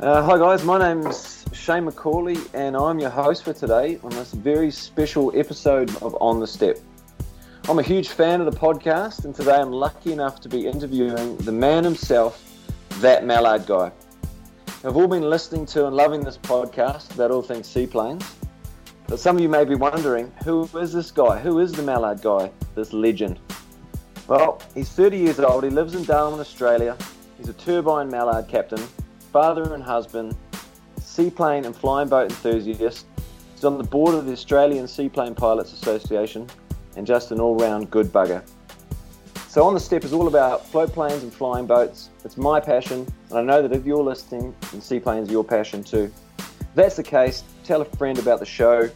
Uh, hi guys, my name's Shane McCauley and I'm your host for today on this very special episode of On the Step. I'm a huge fan of the podcast and today I'm lucky enough to be interviewing the man himself, that Mallard guy. I've all been listening to and loving this podcast about all things seaplanes. But some of you may be wondering, who is this guy? Who is the Mallard guy, this legend? Well, he's 30 years old, he lives in Darwin, Australia. He's a turbine Mallard captain father and husband, seaplane and flying boat enthusiast. He's on the board of the Australian Seaplane Pilots Association and just an all round good bugger. So, On the Step is all about float planes and flying boats. It's my passion, and I know that if you're listening, and seaplanes are your passion too. If that's the case, tell a friend about the show,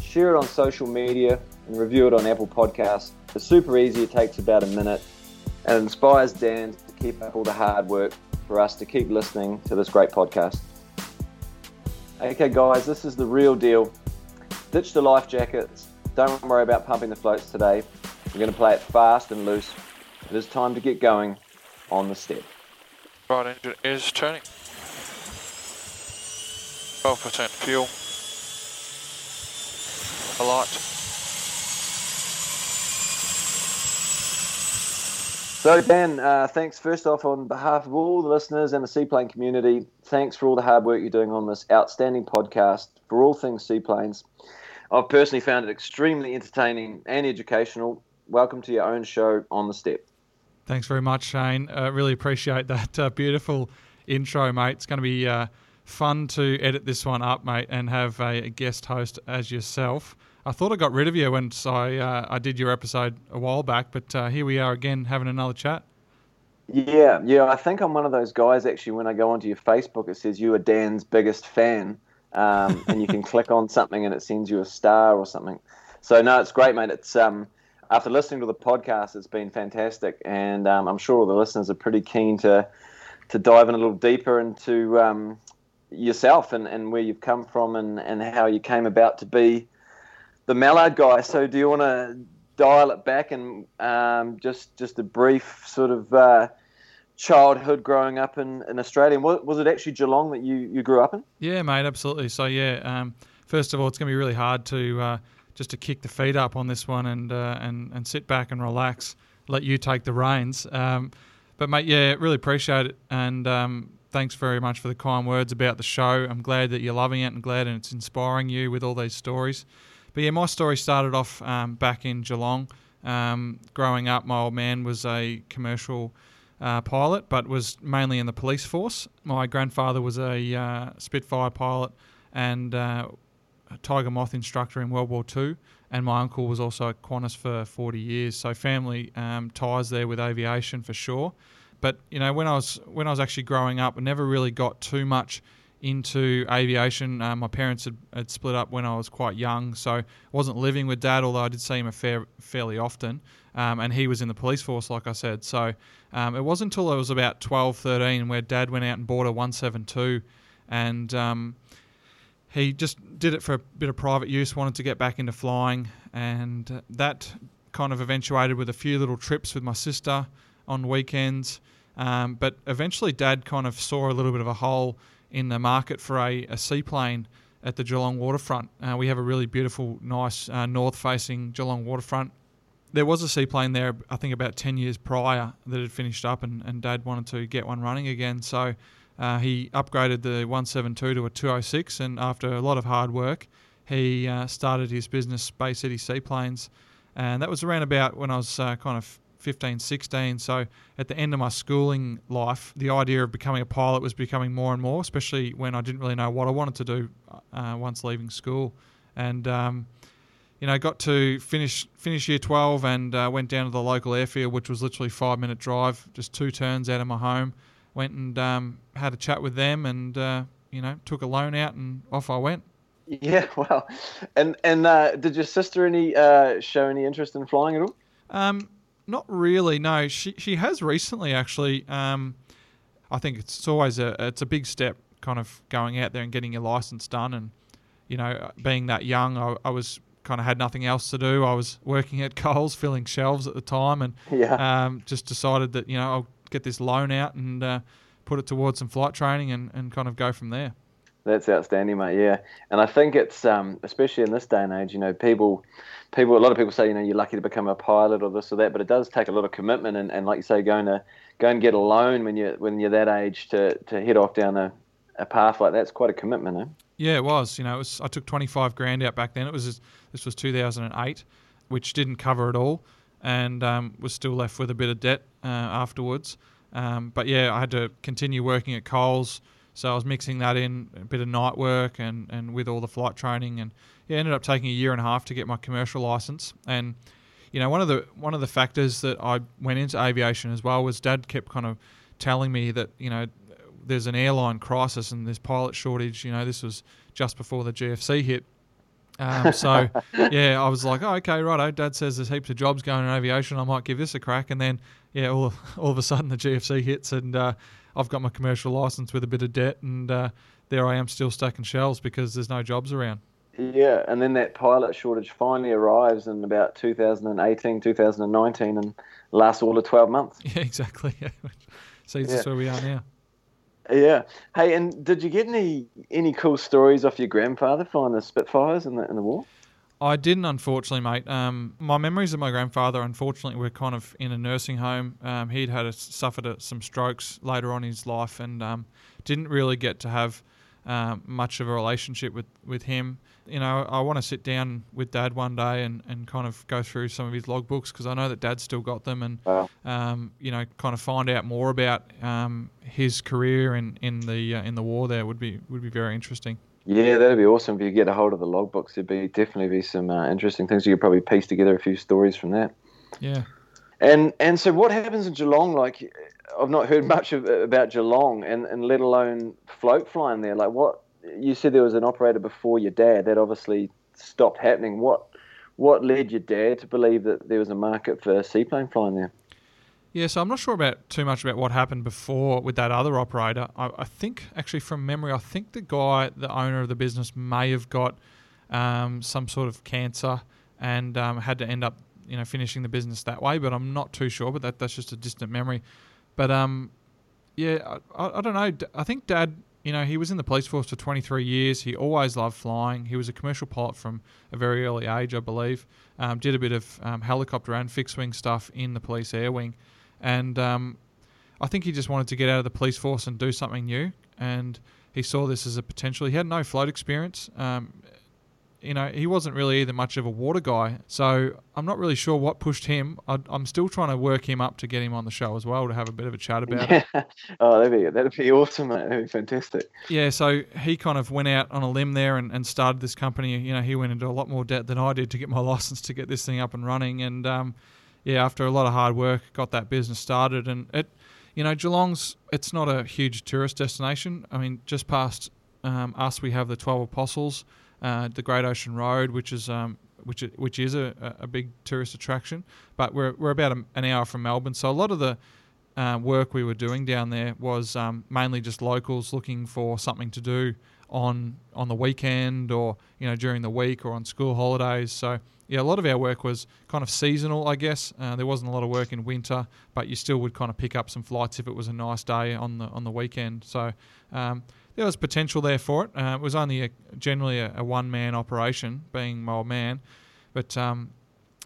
share it on social media, and review it on Apple Podcasts. It's super easy, it takes about a minute, and inspires Dan to keep up all the hard work for us to keep listening to this great podcast. Okay, guys, this is the real deal. Ditch the life jackets. Don't worry about pumping the floats today. We're going to play it fast and loose. It is time to get going on the step. Right engine is turning. 12% fuel. A Alight. So, Dan, uh, thanks first off on behalf of all the listeners and the seaplane community. Thanks for all the hard work you're doing on this outstanding podcast for all things seaplanes. I've personally found it extremely entertaining and educational. Welcome to your own show on the step. Thanks very much, Shane. Uh, really appreciate that uh, beautiful intro, mate. It's going to be uh, fun to edit this one up, mate, and have a guest host as yourself. I thought I got rid of you once I uh, I did your episode a while back, but uh, here we are again having another chat. Yeah, yeah. I think I'm one of those guys. Actually, when I go onto your Facebook, it says you are Dan's biggest fan, um, and you can click on something and it sends you a star or something. So no, it's great, mate. It's um, after listening to the podcast, it's been fantastic, and um, I'm sure all the listeners are pretty keen to to dive in a little deeper into um, yourself and, and where you've come from and, and how you came about to be the Mallard guy. So do you want to dial it back and um, just just a brief sort of uh, childhood growing up in, in Australia? Was, was it actually Geelong that you, you grew up in? Yeah, mate, absolutely. So yeah, um, first of all, it's going to be really hard to uh, just to kick the feet up on this one and uh, and and sit back and relax, let you take the reins. Um, but mate, yeah, really appreciate it and. Um, thanks very much for the kind words about the show. I'm glad that you're loving it and glad and it's inspiring you with all these stories. But yeah, my story started off um, back in Geelong. Um, growing up, my old man was a commercial uh, pilot, but was mainly in the police force. My grandfather was a uh, Spitfire pilot and uh, Tiger Moth instructor in World War II, and my uncle was also a Qantas for 40 years. So family um, ties there with aviation for sure. But you know, when I was when I was actually growing up, I never really got too much into aviation. Uh, my parents had, had, split up when I was quite young, so I wasn't living with dad, although I did see him a fair, fairly often. Um, and he was in the police force, like I said. So um, it wasn't until I was about 12, 13 where dad went out and bought a 172. And um, he just did it for a bit of private use, wanted to get back into flying. And that kind of eventuated with a few little trips with my sister on weekends. Um, but eventually, dad kind of saw a little bit of a hole in the market for a, a seaplane at the Geelong waterfront. Uh, we have a really beautiful, nice uh, north facing Geelong waterfront. There was a seaplane there, I think, about 10 years prior that had finished up, and, and Dad wanted to get one running again. So uh, he upgraded the 172 to a 206, and after a lot of hard work, he uh, started his business, Bay City Seaplanes. And that was around about when I was uh, kind of 15, 16. So at the end of my schooling life, the idea of becoming a pilot was becoming more and more, especially when I didn't really know what I wanted to do uh, once leaving school. And um, you know, got to finish finish year 12 and uh, went down to the local airfield, which was literally five minute drive, just two turns out of my home. Went and um, had a chat with them, and uh, you know, took a loan out, and off I went. Yeah, well, and and uh, did your sister any uh, show any interest in flying at all? Um, not really. No, she she has recently actually. Um, I think it's always a it's a big step, kind of going out there and getting your license done, and you know, being that young, I, I was kind of had nothing else to do. I was working at Coles filling shelves at the time, and yeah. um, just decided that you know I'll get this loan out and uh, put it towards some flight training and, and kind of go from there. That's outstanding, mate. Yeah, and I think it's um, especially in this day and age. You know, people, people, a lot of people say, you know, you're lucky to become a pilot or this or that, but it does take a lot of commitment and, and like you say, going to go and get a loan when you when you're that age to, to head off down a, a path like that's quite a commitment, eh? Yeah, it was. You know, was. I took 25 grand out back then. It was this was 2008, which didn't cover it all, and um, was still left with a bit of debt uh, afterwards. Um, but yeah, I had to continue working at Coles so I was mixing that in a bit of night work and, and with all the flight training, and yeah, ended up taking a year and a half to get my commercial license. And you know, one of the one of the factors that I went into aviation as well was Dad kept kind of telling me that you know there's an airline crisis and there's pilot shortage. You know, this was just before the GFC hit. Um, so yeah, I was like, oh, okay, righto. Dad says there's heaps of jobs going in aviation. I might give this a crack. And then yeah, all all of a sudden the GFC hits and uh, I've got my commercial license with a bit of debt, and uh, there I am still stacking shelves because there's no jobs around. Yeah, and then that pilot shortage finally arrives in about 2018, 2019, and lasts all of 12 months. Yeah, exactly. Yeah. so yeah. that's where we are now. Yeah. Hey, and did you get any any cool stories off your grandfather flying the Spitfires in the in the war? I didn't, unfortunately, mate. Um, my memories of my grandfather, unfortunately, were kind of in a nursing home. Um, he'd had a, suffered a, some strokes later on in his life, and um, didn't really get to have um, much of a relationship with, with him. You know, I want to sit down with Dad one day and, and kind of go through some of his logbooks because I know that Dad's still got them, and wow. Um, you know, kind of find out more about um, his career in in the uh, in the war. There would be would be very interesting. Yeah, that'd be awesome if you get a hold of the logbooks. There'd be definitely be some uh, interesting things. You could probably piece together a few stories from that. Yeah. And and so what happens in Geelong? Like, I've not heard much of, about Geelong, and, and let alone float flying there. Like, what you said there was an operator before your dad. That obviously stopped happening. What what led your dad to believe that there was a market for seaplane flying there? Yeah, so I'm not sure about too much about what happened before with that other operator. I, I think, actually, from memory, I think the guy, the owner of the business, may have got um, some sort of cancer and um, had to end up, you know, finishing the business that way. But I'm not too sure. But that that's just a distant memory. But um, yeah, I, I don't know. I think Dad, you know, he was in the police force for 23 years. He always loved flying. He was a commercial pilot from a very early age, I believe. Um, did a bit of um, helicopter and fixed wing stuff in the police air wing and um, I think he just wanted to get out of the police force and do something new. And he saw this as a potential. He had no float experience. Um, you know, he wasn't really either much of a water guy. So I'm not really sure what pushed him. I, am still trying to work him up to get him on the show as well to have a bit of a chat about yeah. it. oh, that'd be that'd be awesome, mate. That'd be fantastic. Yeah, so he kind of went out on a limb there and, and started this company. You know, he went into a lot more debt than I did to get my license to get this thing up and running. And um, yeah, after a lot of hard work, got that business started, and it, you know, Geelong's it's not a huge tourist destination. I mean, just past um, us, we have the Twelve Apostles, uh, the Great Ocean Road, which is um, which which is a, a big tourist attraction. But we're we're about a, an hour from Melbourne, so a lot of the uh, work we were doing down there was um, mainly just locals looking for something to do on on the weekend or you know during the week or on school holidays. So yeah, a lot of our work was kind of seasonal, I guess. Uh, there wasn't a lot of work in winter, but you still would kind of pick up some flights if it was a nice day on the on the weekend. So um, there was potential there for it. Uh, it was only a, generally a, a one man operation, being my old man, but um,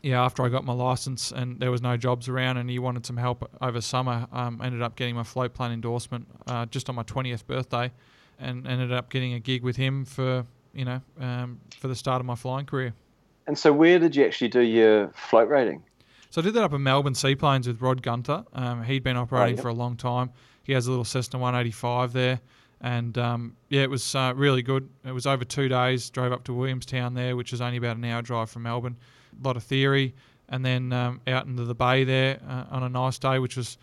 yeah, after I got my license and there was no jobs around, and he wanted some help over summer, um, ended up getting my float plane endorsement uh, just on my twentieth birthday, and ended up getting a gig with him for you know um, for the start of my flying career. And so, where did you actually do your float rating? So I did that up in Melbourne Seaplanes with Rod Gunter. Um, he'd been operating oh, yep. for a long time. He has a little Cessna 185 there, and um, yeah, it was uh, really good. It was over two days. Drove up to Williamstown there, which is only about an hour drive from Melbourne. A lot of theory, and then um, out into the bay there uh, on a nice day, which was.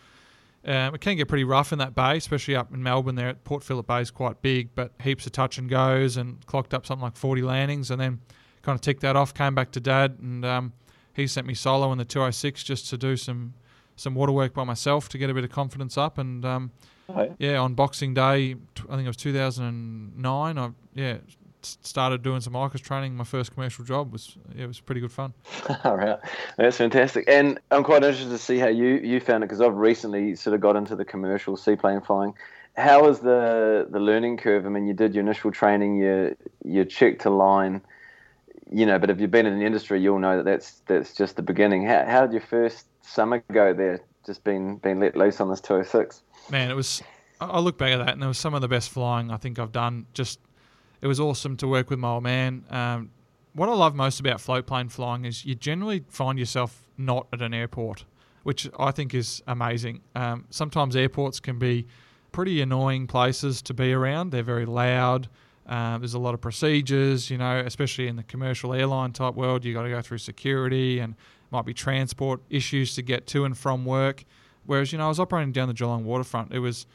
Um, it can get pretty rough in that bay, especially up in Melbourne. There, at Port Phillip Bay is quite big, but heaps of touch and goes, and clocked up something like 40 landings, and then kind of ticked that off. Came back to dad, and um, he sent me solo in the 206 just to do some some water work by myself to get a bit of confidence up. And um, oh, yeah. on Boxing Day, I think it was 2009. I yeah started doing some ICUS training. My first commercial job was yeah, it was pretty good fun. All right, that's fantastic. And I'm quite interested to see how you you found it because I've recently sort of got into the commercial seaplane flying, how was the the learning curve? I mean, you did your initial training, you you checked a line, you know, but if you've been in the industry, you'll know that that's that's just the beginning. How how did your first summer go there? Just being being let loose on this 206. Man, it was. I look back at that, and it was some of the best flying I think I've done. Just, it was awesome to work with my old man. Um, what I love most about float plane flying is you generally find yourself not at an airport, which I think is amazing. Um, sometimes airports can be pretty annoying places to be around. They're very loud. Uh, there's a lot of procedures, you know, especially in the commercial airline type world. You got to go through security and might be transport issues to get to and from work. Whereas, you know, I was operating down the Geelong waterfront. It was,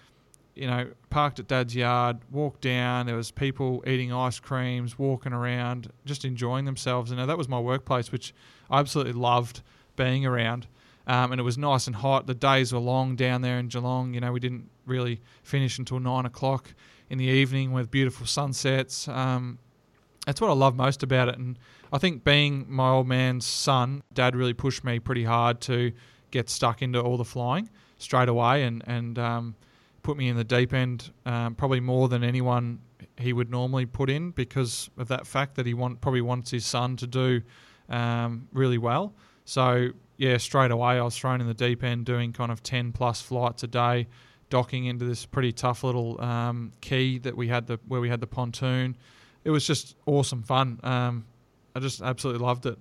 you know, parked at Dad's yard, walked down. There was people eating ice creams, walking around, just enjoying themselves. And that was my workplace, which I absolutely loved being around. Um, and it was nice and hot. The days were long down there in Geelong. You know, we didn't really finish until nine o'clock in the evening with beautiful sunsets. Um, that's what I love most about it. And I think being my old man's son, Dad really pushed me pretty hard to get stuck into all the flying straight away and and um, put me in the deep end, um, probably more than anyone he would normally put in because of that fact that he want probably wants his son to do um, really well. So yeah, straight away I was thrown in the deep end doing kind of 10 plus flights a day, docking into this pretty tough little um, quay that we had the where we had the pontoon. It was just awesome fun. Um, I just absolutely loved it.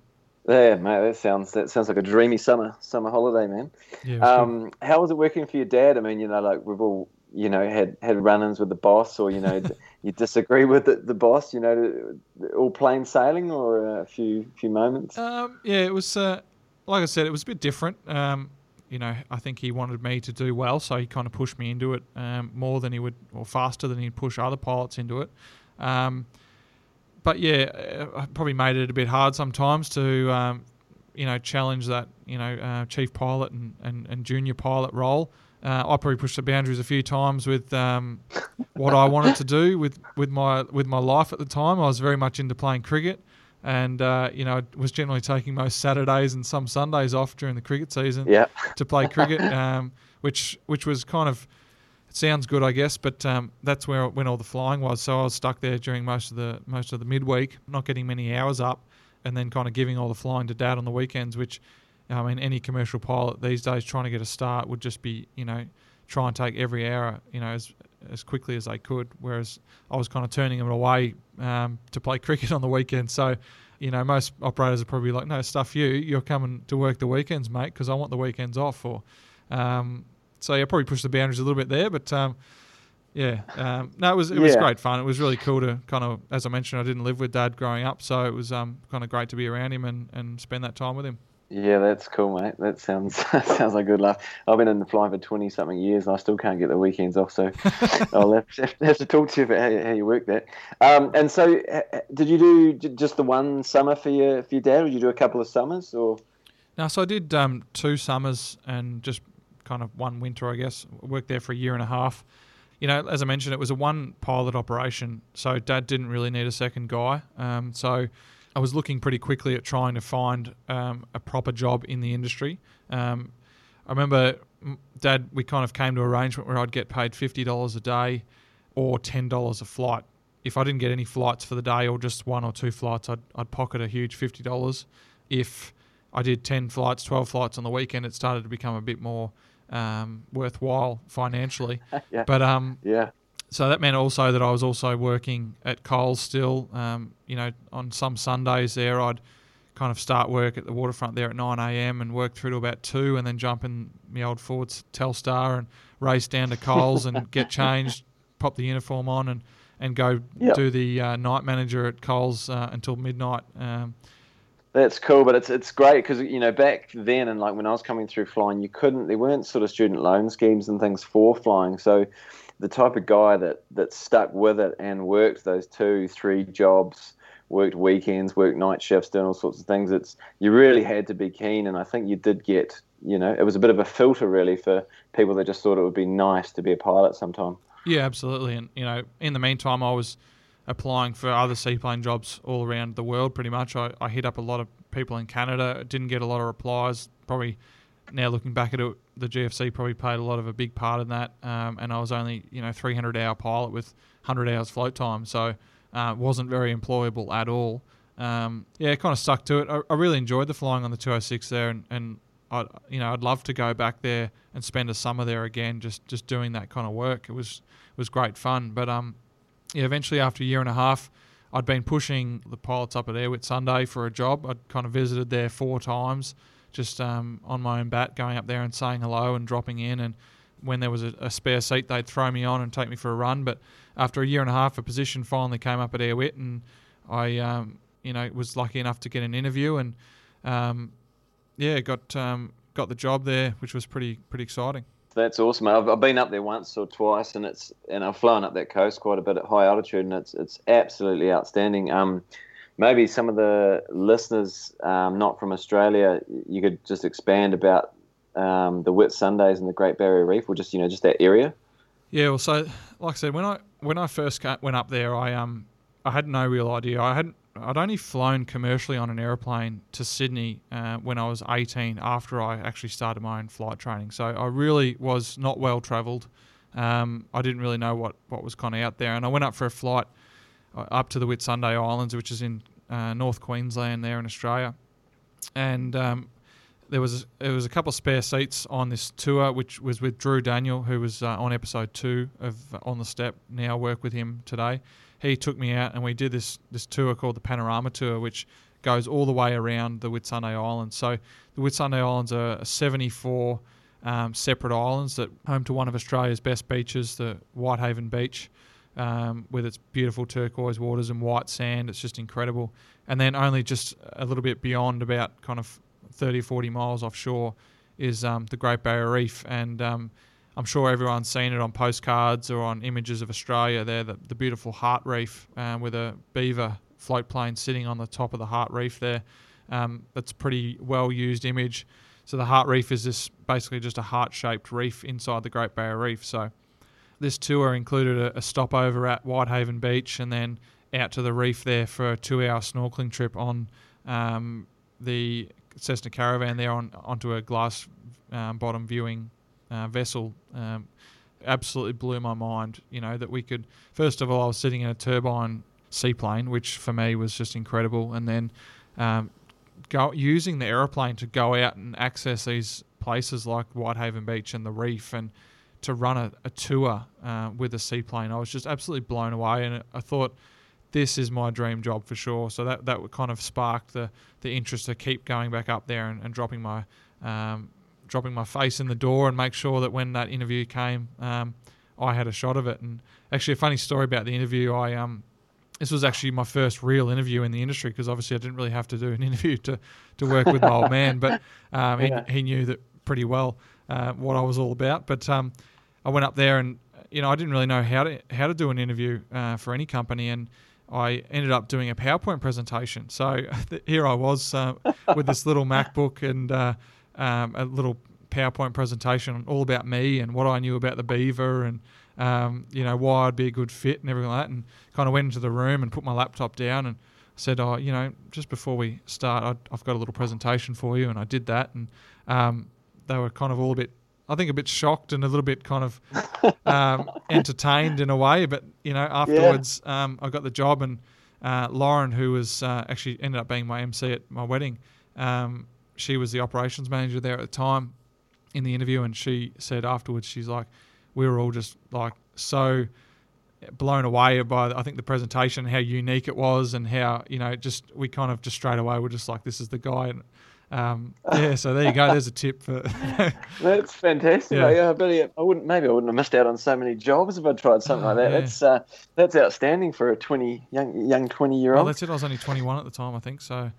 Yeah, mate, that sounds that sounds like a dreamy summer summer holiday, man. Yeah, um, how was it working for your dad? I mean, you know, like we've all you know had had run-ins with the boss, or you know, you disagree with the, the boss. You know, all plain sailing, or a few few moments. Um, yeah, it was. Uh, like I said, it was a bit different. Um, you know, I think he wanted me to do well, so he kind of pushed me into it um, more than he would, or faster than he'd push other pilots into it. But yeah, I probably made it a bit hard sometimes to, um, you know, challenge that, you know, uh, chief pilot and, and, and junior pilot role. Uh, I probably pushed the boundaries a few times with um, what I wanted to do with, with my with my life at the time. I was very much into playing cricket, and uh, you know was generally taking most Saturdays and some Sundays off during the cricket season yeah. to play cricket, um, which which was kind of it sounds good, I guess, but um, that's where when all the flying was. So I was stuck there during most of the most of the midweek, not getting many hours up, and then kind of giving all the flying to Dad on the weekends. Which I mean, any commercial pilot these days trying to get a start would just be you know try and take every hour you know as as quickly as they could. Whereas I was kind of turning them away um, to play cricket on the weekend. So, you know, most operators are probably like, no, stuff you. You're coming to work the weekends, mate, because I want the weekends off. Or, um, so yeah, probably pushed the boundaries a little bit there. But um, yeah, um, no, it was it was Yeah. great fun. It was really cool to kind of, as I mentioned, I didn't live with Dad growing up, so it was um, kind of great to be around him and, and spend that time with him. Yeah, that's cool, mate. That sounds that sounds like good laugh. I've been in the flying for twenty something years, and I still can't get the weekends off. So I'll have to, have to talk to you about how, you- how you work that. Um, and so, did you do just the one summer for your for your dad, or did you do a couple of summers? Or Now, so I did um, two summers and just kind of one winter, I guess. Worked there for a year and a half. You know, as I mentioned, it was a one pilot operation, so Dad didn't really need a second guy. Um, so I was looking pretty quickly at trying to find um, a proper job in the industry. Um, I remember Dad, we kind of came to an arrangement where I'd get paid fifty dollars a day or ten dollars a flight. If I didn't get any flights for the day or just one or two flights, I'd, I'd pocket a huge fifty dollars. If I did ten flights, twelve flights on the weekend, it started to become a bit more um, worthwhile financially. yeah, But um, yeah, so that meant also that I was also working at Coles still. Um, you know, on some Sundays there, I'd kind of start work at the waterfront there at 9 a.m. and work through to about 2 and then jump in my old Ford's Telstar and race down to Coles and get changed, pop the uniform on and, and go Yep. do the uh, night manager at Coles uh, until midnight. Um, that's cool. But it's it's great because you know back then and like when I was coming through flying, you couldn't. There weren't sort of student loan schemes and things for flying. So the type of guy that that stuck with it and worked those two, three jobs, worked weekends, worked night shifts, doing all sorts of things. It's you really had to be keen, and I think you did get. You know, it was a bit of a filter really for people that just thought it would be nice to be a pilot sometime. Yeah, absolutely. And you know, in the meantime, I was applying for other seaplane jobs all around the world. Pretty much, I, I hit up a lot of people in Canada. Didn't get a lot of replies. Probably now looking back at it, the GFC probably played a lot of a big part in that. Um, and I was only you know 300 hour pilot with 100 hours float time, so uh, wasn't very employable at all. Um, yeah, kind of stuck to it. I, I, really enjoyed the flying on the 206 there, and, and I you know I'd love to go back there and spend a summer there again, just just doing that kind of work. It was was great fun. But um, yeah, eventually after a year and a half, I'd been pushing the pilots up at Air Whitsunday for a job. I'd kind of visited there four times, just um, on my own bat, going up there and saying hello and dropping in. And when there was a, a, spare seat, they'd throw me on and take me for a run. But after a year and a half, a position finally came up at Air Wit, and I, um, you know, was lucky enough to get an interview and, um, yeah, got um, got the job there, which was pretty pretty exciting. That's awesome. I've, I've been up there once or twice, and it's and I've flown up that coast quite a bit at high altitude, and it's it's absolutely outstanding. Um, maybe some of the listeners um, not from Australia, you could just expand about um, the Whitsundays and the Great Barrier Reef, or just you know just that area. Yeah, well, so like I said, when I when I first went up there, I um I had no real idea. I hadn't I'd only flown commercially on an aeroplane to Sydney uh, when I was 18 after I actually started my own flight training. So I really was not well travelled. Um, I didn't really know what, what was kind of out there. And I went up for a flight uh, up to the Whitsunday Islands, which is in uh, North Queensland there in Australia. And um, there was there was a couple of spare seats on this tour, which was with Drew Daniel, who was uh, on episode two of On the Step. Now work with him today he took me out and we did this this tour called the Panorama Tour, which goes all the way around the Whitsunday Islands. So the Whitsunday Islands are 74 um, separate islands that home to one of Australia's best beaches, the Whitehaven Beach, um, with its beautiful turquoise waters and white sand. It's just incredible. And then only just a little bit beyond, about kind of 30 or 40 miles offshore, is um, the Great Barrier Reef. And um, I'm sure everyone's seen it on postcards or on images of Australia. There, the, the beautiful Heart Reef uh, with a beaver float plane sitting on the top of the Heart Reef there. Um, that's a pretty well used image. So the Heart Reef is this basically just a heart-shaped reef inside the Great Barrier Reef. So this tour included a, a stopover at Whitehaven Beach and then out to the reef there for a two-hour snorkeling trip on um, the Cessna Caravan there on onto a glass um, bottom viewing uh, vessel um, absolutely blew my mind. You know that we could first of all, I was sitting in a turbine seaplane, which for me was just incredible, and then um, go using the aeroplane to go out and access these places like Whitehaven Beach and the reef, and to run a, a tour uh, with a seaplane. I was just absolutely blown away, and I thought this is my dream job for sure. So that that kind of sparked the the interest to keep going back up there and, and dropping my um, dropping my face in the door and make sure that when that interview came, um, I had a shot of it. And actually, a funny story about the interview, I um, this was actually my first real interview in the industry because obviously I didn't really have to do an interview to, to work with my old man, but um, yeah. he, he knew that pretty well uh, what I was all about. But um, I went up there and you know I didn't really know how to how to do an interview uh, for any company and. I ended up doing a PowerPoint presentation. So here I was uh, with this little MacBook and uh, um, a little PowerPoint presentation all about me and what I knew about the beaver and um, you know why I'd be a good fit and everything like that. And kind of went into the room and put my laptop down and said, "Oh, you know, just before we start, i have got a little presentation for you." And I did that, and um, they were kind of all a bit, I think, a bit shocked and a little bit kind of um, entertained in a way. But you know, afterwards, yeah. Um, I got the job, and uh, Lauren, who was uh, actually ended up being my MC at my wedding. Um, she was the operations manager there at the time in the interview, and she said afterwards, she's like, we were all just like so blown away by I think the presentation, how unique it was, and how you know just we kind of just straight away were just like, this is the guy. And, um, yeah, so there you go. There's a tip for. That's fantastic. Yeah. yeah, but I wouldn't. Maybe I wouldn't have missed out on so many jobs if I'd tried something like that. Yeah. That's uh, that's outstanding for a twenty young young twenty year old. Well, that's it. I was only twenty one at the time, I think. So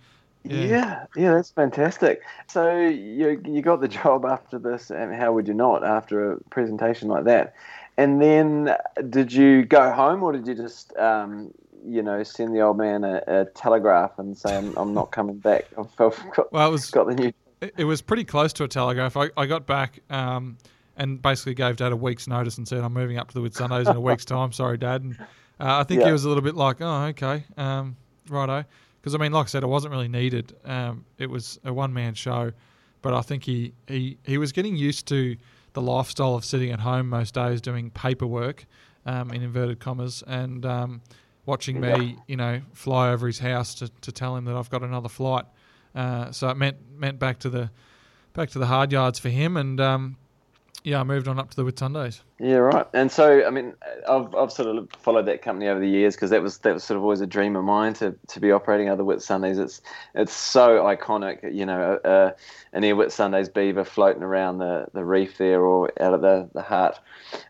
yeah. yeah, yeah, that's fantastic. So you you got the job after this, and how would you not after a presentation like that? And then did you go home, or did you just um, you know send the old man a, a telegraph and say I'm, I'm not coming back? I've got, well, it was got the new. It was pretty close to a telegraph. I, I got back um, and basically gave Dad a week's notice and said I'm moving up to the Whitsundays in a week's time. Sorry, Dad. And uh, I think yeah. he was a little bit like, oh, okay, um, righto because I mean, like I said, it wasn't really needed. Um, it was a one man show, but I think he, he, he was getting used to the lifestyle of sitting at home most days doing paperwork, um, in inverted commas, and um, watching me, you know, fly over his house to, to tell him that I've got another flight. Uh, so it meant meant back to the back to the hard yards for him, and um, yeah, I moved on up to the Whitsundays. Yeah, right. And so, I mean, I've, I've sort of followed that company over the years because that was that was sort of always a dream of mine to, to be operating other Whitsundays. It's it's so iconic, you know, uh, an Air Whitsundays beaver floating around the, the reef there or out of the the heart.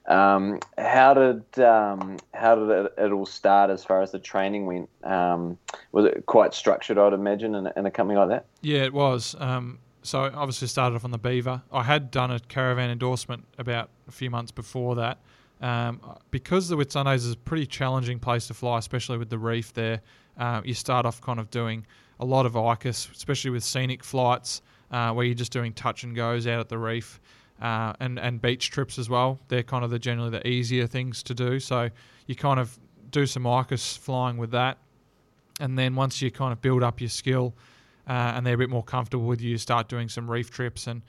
Um, how did um, how did it, it all start as far as the training went? Um, was it quite structured, I'd imagine, in, a- in a company like that? Yeah, it was. Um, so obviously started off on the Beaver. I had done a caravan endorsement about a few months before that. Um, because the Whitsundays is a pretty challenging place to fly, especially with the reef there. Uh, you start off kind of doing a lot of ICUS, especially with scenic flights uh, where you're just doing touch and goes out at the reef. Uh, and and beach trips as well. They're kind of the generally the easier things to do. So you kind of do some ICUS flying with that, and then once you kind of build up your skill, uh, and they're a bit more comfortable with you, start doing some reef trips. And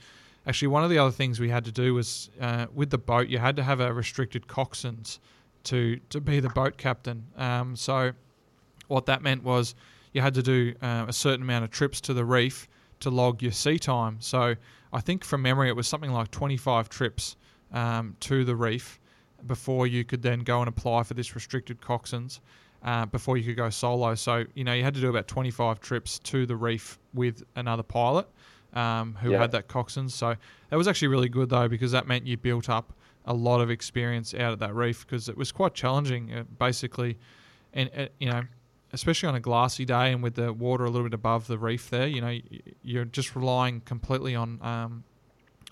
actually, one of the other things we had to do was uh, with the boat, you had to have a restricted coxswains to to be the boat captain. Um, so what that meant was you had to do uh, a certain amount of trips to the reef to log your sea time. So I think from memory it was something like 25 trips um, to the reef before you could then go and apply for this restricted coxswains uh, before you could go solo. So you know you had to do about 25 trips to the reef with another pilot um, who Yeah. had that coxswains. So that was actually really good though because that meant you built up a lot of experience out at that reef because it was quite challenging. Uh, basically, and uh, you know, especially on a glassy day and with the water a little bit above the reef there, you know, you're just relying completely on um,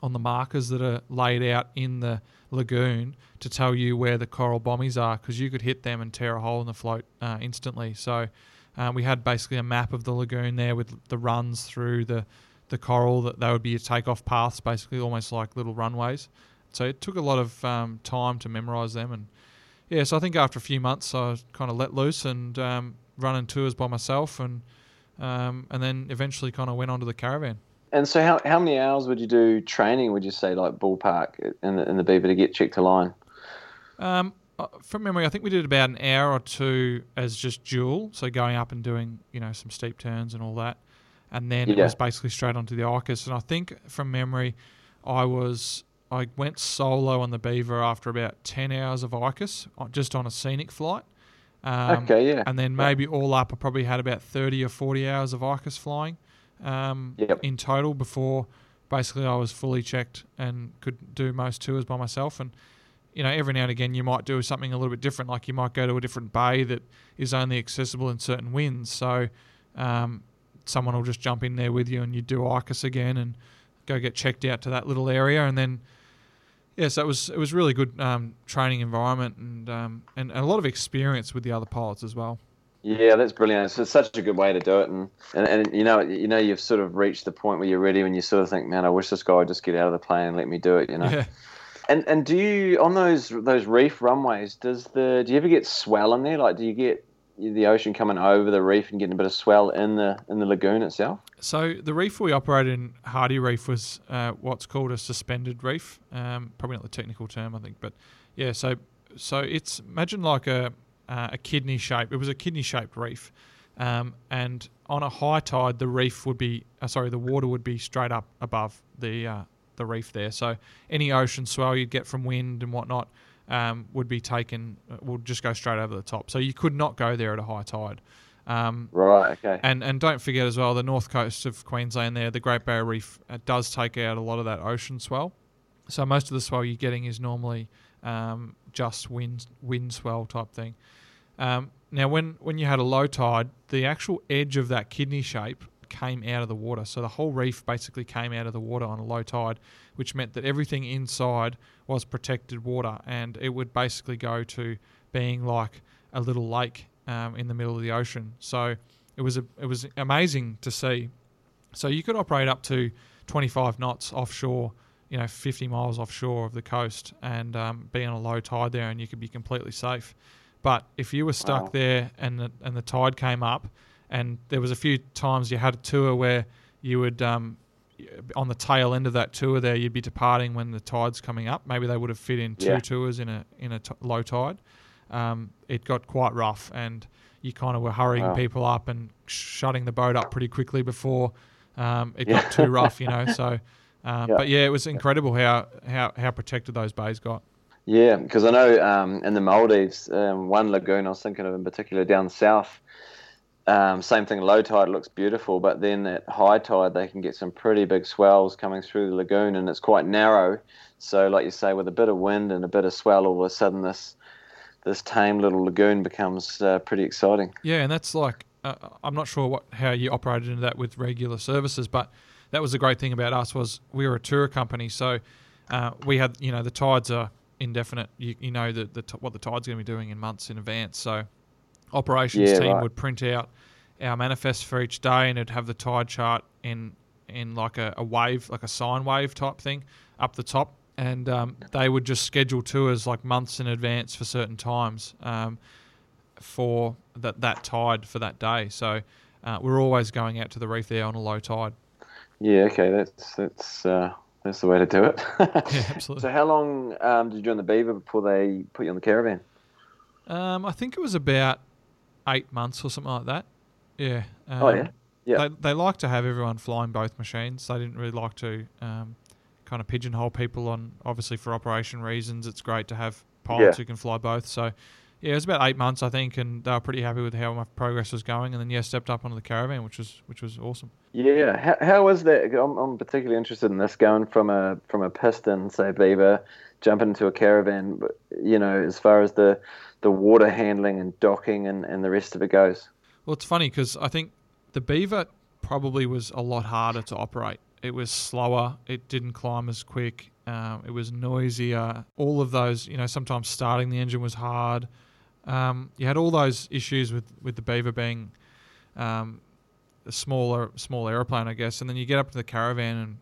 on the markers that are laid out in the lagoon to tell you where the coral bommies are because you could hit them and tear a hole in the float uh, instantly. So uh, we had basically a map of the lagoon there with the runs through the the coral that they would be your takeoff paths, basically almost like little runways. So it took a lot of um, time to memorize them and yeah, so I think after a few months, I kind of let loose and um, running tours by myself, and um, and then eventually kind of went onto the caravan. And so, how, how many hours would you do training? Would you say like ballpark in the in the beaver to get checked to line? Um, uh, from memory, I think we did about an hour or two as just dual, so going up and doing you know some steep turns and all that, and then it was basically straight onto the ICUS. And I think from memory, I was I went solo on the Beaver after about ten hours of ICUS, just on a scenic flight. Um, okay, yeah. and then Yeah. maybe all up, I probably had about 30 or 40 hours of ICUS flying um, Yep. in total before basically I was fully checked and could do most tours by myself. And, you know, every now and again you might do something a little bit different, like you might go to a different bay that is only accessible in certain winds. So um, someone will just jump in there with you and you do ICUS again and go get checked out to that little area. And then, yeah, so it was it was really good um, training environment and, um, and and a lot of experience with the other pilots as well. Yeah, that's brilliant. It's, it's such a good way to do it, and, and and you know you know you've sort of reached the point where you're ready, when you sort of think, man, I wish this guy would just get out of the plane and let me do it, you know. Yeah. And and do you on those those reef runways? Does the do you ever get swell in there? Like, do you get the ocean coming over the reef and getting a bit of swell in the in the lagoon itself? So the reef we operated in, Hardy Reef, was uh, what's called a suspended reef. Um, probably not the technical term, I think, but yeah. So so it's imagine like a uh, a kidney shape. It was a kidney shaped reef, um, and on a high tide, the reef would be uh, sorry, the water would be straight up above the uh, the reef there. So any ocean swell you'd get from wind and whatnot um, would be taken, uh, would just go straight over the top. So you could not go there at a high tide. Um, Right. Okay. and and don't forget as well, the north coast of Queensland there, the Great Barrier Reef uh, does take out a lot of that ocean swell. So most of the swell you're getting is normally um, just wind wind swell type thing. Um, now, when when you had a low tide, the actual edge of that kidney shape came out of the water. So the whole reef basically came out of the water on a low tide, which meant that everything inside was protected water, and it would basically go to being like a little lake um, in the middle of the ocean. So it was a, it was amazing to see. So you could operate up to 25 knots offshore, you know, 50 miles offshore of the coast, and um, be on a low tide there, and you could be completely safe. But if you were stuck Wow. there and the, and the tide came up, and there was a few times you had a tour where you would um, on the tail end of that tour there, you'd be departing when the tide's coming up. Maybe they would have fit in two Yeah. tours in a in a t- low tide. Um, it got quite rough, and you kind of were hurrying Wow. people up and shutting the boat up pretty quickly before um, it Yeah. got too rough, you know. So, um, Yeah. but yeah, it was incredible how, how how protected those bays got. Yeah, because I know um, in the Maldives, um, one lagoon I was thinking of in particular down south, um, same thing, low tide looks beautiful, but then at high tide they can get some pretty big swells coming through the lagoon and it's quite narrow. So, like you say, with a bit of wind and a bit of swell, all of a sudden this this tame little lagoon becomes uh, pretty exciting. Yeah, and that's like uh, I'm not sure what how you operated into that with regular services, but that was the great thing about us was we were a tour company, so uh, we had you know the tides are indefinite. You, you know the, the what the tide's going to be doing in months in advance. So operations Yeah, team right. would print out our manifest for each day, and it'd have the tide chart in in like a, a wave, like a sine wave type thing up the top. And um, they would just schedule tours like months in advance for certain times. Um, for that that tide for that day. So uh, we're always going out to the reef there on a low tide. Yeah, okay, that's that's uh, that's the way to do it. Yeah, absolutely. so, how long um, did you join the Beaver before they put you on the caravan? Um, I think it was about eight months or something like that. Yeah. Um, Oh, yeah? Yeah. They, they like to have everyone flying both machines. They didn't really like to um, kind of pigeonhole people on, obviously, for operation reasons. It's great to have pilots Yeah. who can fly both. So, yeah, it was about eight months, I think, and they were pretty happy with how my progress was going. And then, yeah, stepped up onto the caravan, which was which was awesome. Yeah, how, how was that? I'm, I'm particularly interested in this going from a from a piston, say Beaver, jumping into a caravan. You know, as far as the the water handling and docking and, and the rest of it goes. Well, it's funny because I think the Beaver probably was a lot harder to operate. It was slower. It didn't climb as quick. Um, it was noisier. All of those, you know, sometimes starting the engine was hard. Um, you had all those issues with, with the Beaver being um, a smaller small aeroplane, I guess. And then you get up to the caravan and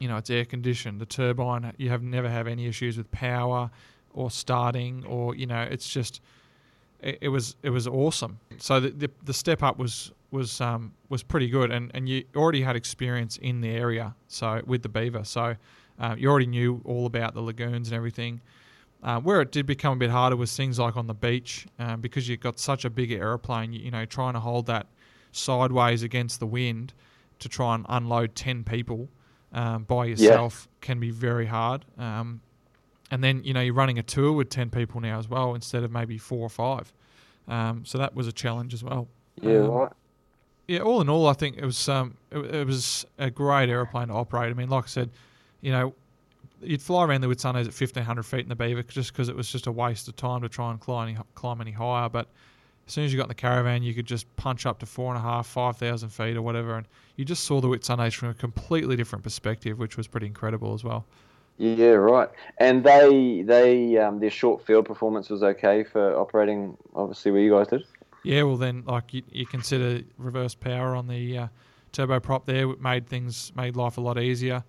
you know it's air conditioned. The turbine, you have never have any issues with power or starting, or you know, it's just it, it was it was awesome. So the, the the step up was was um was pretty good, and and you already had experience in the area, so with the Beaver, so uh, you already knew all about the lagoons and everything. Uh, where it did become a bit harder was things like on the beach, um, because you've got such a big aeroplane. You, you know, trying to hold that sideways against the wind to try and unload ten people um, by yourself can be very hard. Um, and then you know you're running a tour with ten people now as well instead of maybe four or five. Um, so that was a challenge as well. Yeah, Um, right. yeah, all in all, I think it was um, it, it was a great aeroplane to operate. I mean, like I said, you know, you'd fly around there Whitsundays at fifteen hundred feet in the Beaver just because it was just a waste of time to try and climb any, climb any higher. But as soon as you got in the caravan, you could just punch up to four and a half, five thousand feet or whatever, and you just saw the Whitsundays from a completely different perspective, which was pretty incredible as well. Yeah, right. And they they um, their short field performance was okay for operating. Obviously, where you guys did. Yeah, well then, like you, you consider reverse power on the uh, turboprop there it made things made life a lot easier.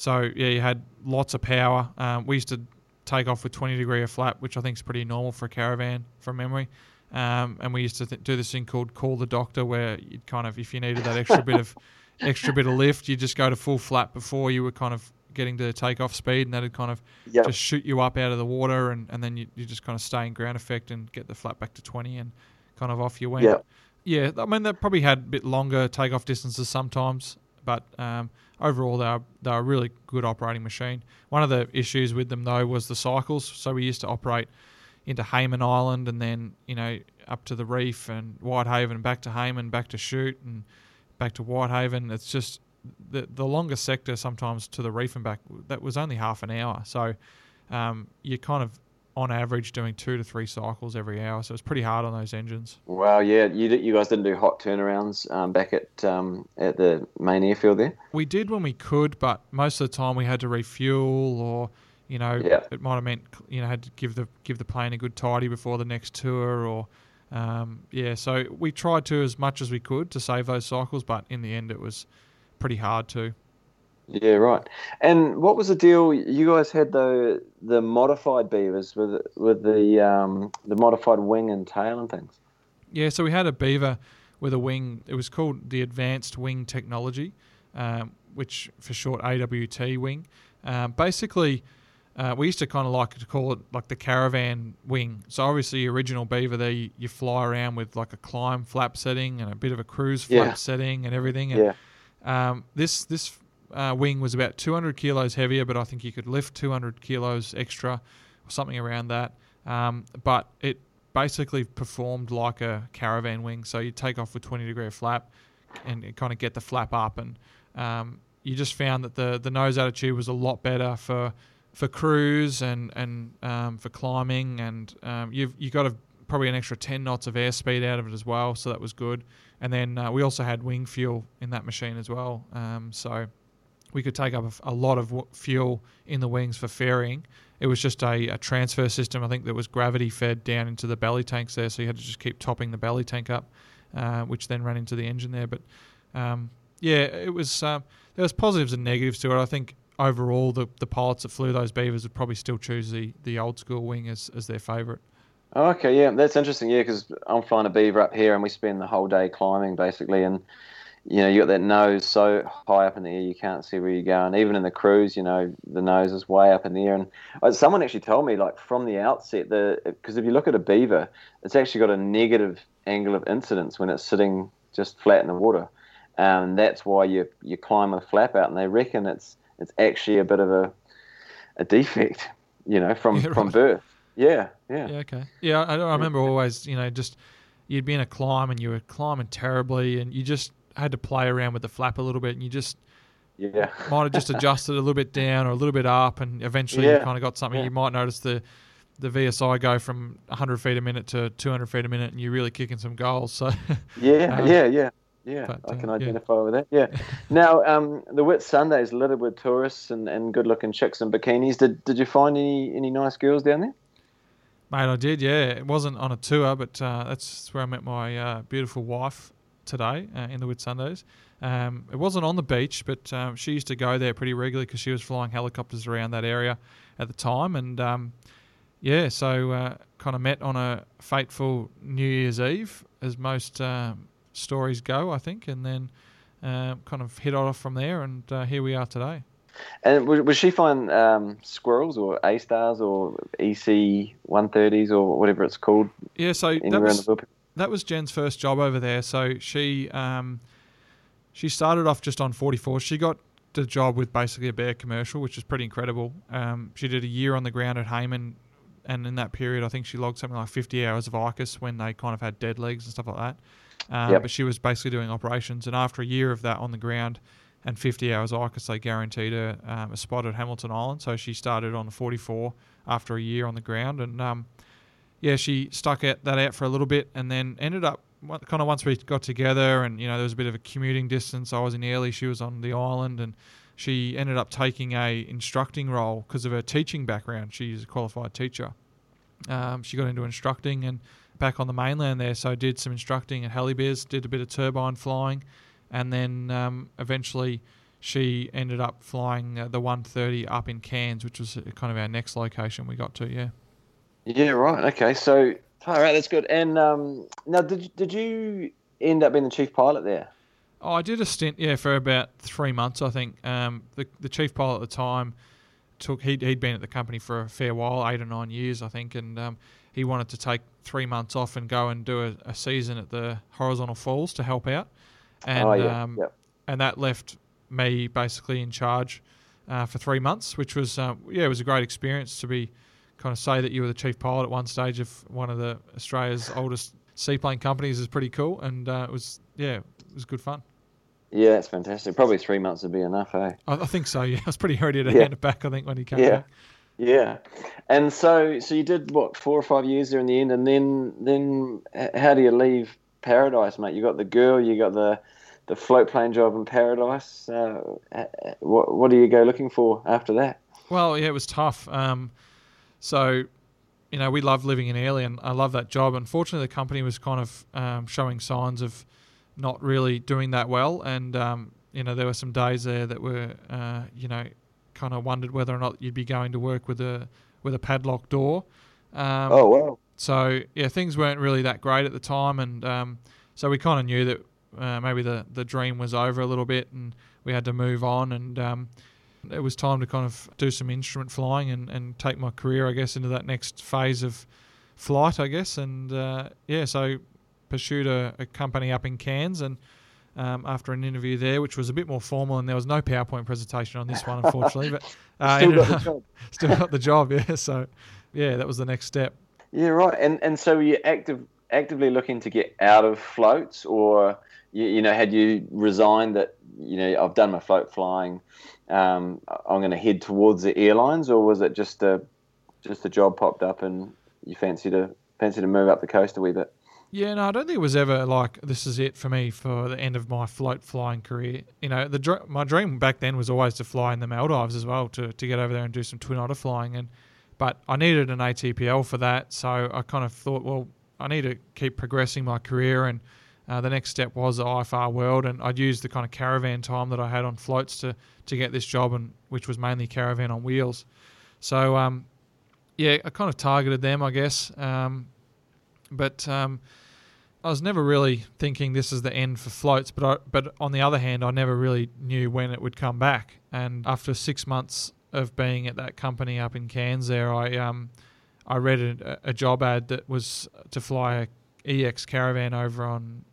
So yeah, you had lots of power. Um, we used to take off with 20 degree of flap, which I think is pretty normal for a caravan from memory. Um, and we used to th- do this thing called call the doctor, where you'd kind of if you needed that extra bit of extra bit of lift, you just go to full flap before you were kind of getting to takeoff speed, and that'd kind of Yep. just shoot you up out of the water, and, and then you, you just kind of stay in ground effect and get the flap back to 20 and kind of off you went. Yep. Yeah, I mean, they probably had a bit longer takeoff distances sometimes, but um, overall, they are, they are a really good operating machine. One of the issues with them, though, was the cycles. So we used to operate into Hayman Island and then, you know, up to the reef and Whitehaven, back to Hayman, back to Shute, and back to Whitehaven. It's just the, the longest sector sometimes to the reef and back, that was only half an hour. So um, you're kind of on average doing two to three cycles every hour. So it's pretty hard on those engines. Wow, yeah, you you guys didn't do hot turnarounds um, back at um, at the main airfield there. We did when we could, but most of the time we had to refuel, or you know, Yeah. it might have meant you know had to give the give the plane a good tidy before the next tour, or um, yeah. So we tried to as much as we could to save those cycles, but in the end it was pretty hard to. Yeah, right. And what was the deal? You guys had the the modified beavers with with the um, the modified wing and tail and things. Yeah, so we had a Beaver with a wing. It was called the Advanced Wing Technology, um, which for short AWT wing. Um, basically, uh, we used to kind of like to call it like the caravan wing. So obviously, original Beaver there, you, you, fly around with like a climb flap setting and a bit of a cruise flap Yeah. setting and everything. And, Yeah. um, this this uh, wing was about 200 kilos heavier, but I think you could lift 200 kilos extra or something around that. Um, but it basically performed like a caravan wing. So you take off with 20 degree flap and kind of get the flap up, and um, you just found that the the nose attitude was a lot better for for cruise and and um, for climbing, and um, you've you got a, probably an extra 10 knots of airspeed out of it as well, so that was good. And then uh, we also had wing fuel in that machine as well, um, so we could take up a lot of fuel in the wings for ferrying. It was just a, a transfer system, I think, that was gravity fed down into the belly tanks there, so you had to just keep topping the belly tank up, uh, which then ran into the engine there. But um, yeah, it was um, there was positives and negatives to it. I think overall, the, the pilots that flew those beavers would probably still choose the, the old school wing as, as their favourite. Oh, okay, yeah, that's interesting. Yeah, because I'm flying a beaver up here, and we spend the whole day climbing basically, and you know you got that nose so high up in the air you can't see where you're going. Even in the cruise, you know the nose is way up in the air. And uh, someone actually told me like from the outset, the because if you look at a beaver, it's actually got a negative angle of incidence when it's sitting just flat in the water. Um, that's why you you climb a flap out, and they reckon it's it's actually a bit of a a defect, you know, from Yeah, from birth. Yeah, yeah. Yeah, okay. Yeah, I, I remember always, you know, just you'd be in a climb and you were climbing terribly, and you just had to play around with the flap a little bit, and you just Yeah. might have just adjusted a little bit down or a little bit up, and eventually you kind of got something. yeah. You might notice the the VSI go from 100 feet a minute to 200 feet a minute, and you're really kicking some goals. So Yeah, Uh, yeah, yeah, yeah. but, I uh, can yeah. identify with that. Yeah. now, um, the Whit is littered with tourists and, and good-looking chicks in bikinis. Did Did you find any any nice girls down there? Mate, I did, yeah. It wasn't on a tour, but uh, that's where I met my uh, beautiful wife today uh, in the Whitsundays. Um, it wasn't on the beach, but um, she used to go there pretty regularly because she was flying helicopters around that area at the time. And um, yeah, so uh, kind of met on a fateful New Year's Eve, as most um, stories go, I think, and then uh, kind of hit off from there. And uh, here we are today. And was, she flying um, squirrels or A stars or EC 130s or whatever it's called Yeah, so that was? That was Jen's first job over there. So she um, she started off just on 44. She got the job with basically a bare commercial, which is pretty incredible. Um, she did a year on the ground at Hayman, and in that period, I think she logged something like 50 hours of ICUS when they kind of had dead legs and stuff like that. Um, Yep. But she was basically doing operations, and after a year of that on the ground and 50 hours of ICUS, they guaranteed her um, a spot at Hamilton Island. So she started on the 44 after a year on the ground, and um, yeah, she stuck it, that out for a little bit, and then ended up kind of once we got together, and you know there was a bit of a commuting distance. I was in Airlie, she was on the island, and she ended up taking a instructing role because of her teaching background. She's a qualified teacher. Um, she got into instructing and back on the mainland there, so did some instructing at Helibears, did a bit of turbine flying, and then um, eventually she ended up flying uh, the 130 up in Cairns, which was uh, kind of our next location we got to. Yeah. Yeah, right. Okay, so all right, that's good. And um, now, did you- did you end up being the chief pilot there? Oh, I did a stint, yeah, for about three months, I think. Um, the the chief pilot at the time took he'd, he'd been at the company for a fair while, eight or nine years, I think, and um, he wanted to take three months off and go and do a, a season at the Horizontal Falls to help out, and oh yeah, um, yeah. and that left me basically in charge uh, for three months, which was uh, yeah, it was a great experience to be kind of say that you were the chief pilot at one stage of one of the Australia's oldest seaplane companies is pretty cool, and uh, it was yeah, it was good fun. Yeah, that's fantastic. Probably three months would be enough, eh? I, I think so. Yeah, I was pretty ready to Yeah. hand it back. I think when he came Yeah. back. Yeah, and so so you did what four or five years there in the end, and then then how do you leave Paradise, mate? You got the girl, you got the the float plane job in Paradise. Uh, what what do you go looking for after that? Well, yeah, it was tough. Um, so, you know, we love living in Airlie, and I love that job. Unfortunately, the company was kind of um, showing signs of not really doing that well, and um, you know, there were some days there that were, uh, you know, kind of wondered whether or not you'd be going to work with a with a padlock door. Um, oh wow, So yeah, things weren't really that great at the time, and um, so we kind of knew that uh, maybe the the dream was over a little bit and we had to move on and. Um, it was time to kind of do some instrument flying and, and take my career, I guess, into that next phase of flight, I guess. And uh, yeah, so pursued a, a, company up in Cairns and um, after an interview there, which was a bit more formal, and there was no PowerPoint presentation on this one, unfortunately. but uh, still, got the job. still got the job, yeah. So yeah, that was the next step. Yeah, right. And and so you're active, actively looking to get out of floats, or you, you know, had you resigned that you know I've done my float flying, um, I'm going to head towards the airlines, or was it just a just a job popped up and you fancy to fancy to move up the coast a wee bit? Yeah, no, I don't think it was ever like this is it for me for the end of my float flying career. You know, the my dream back then was always to fly in the Maldives as well to to get over there and do some twin otter flying and but I needed an ATPL for that, so I kind of thought, well, I need to keep progressing my career and uh, the next step was the IFR world, and I'd used the kind of caravan time that I had on floats to to get this job, and which was mainly caravan on wheels. So um, yeah, I kind of targeted them, I guess. Um, but um, I was never really thinking this is the end for floats. But I, but on the other hand, I never really knew when it would come back. And after six months of being at that company up in Cairns, there I um I read a, a job ad that was to fly a EX caravan over on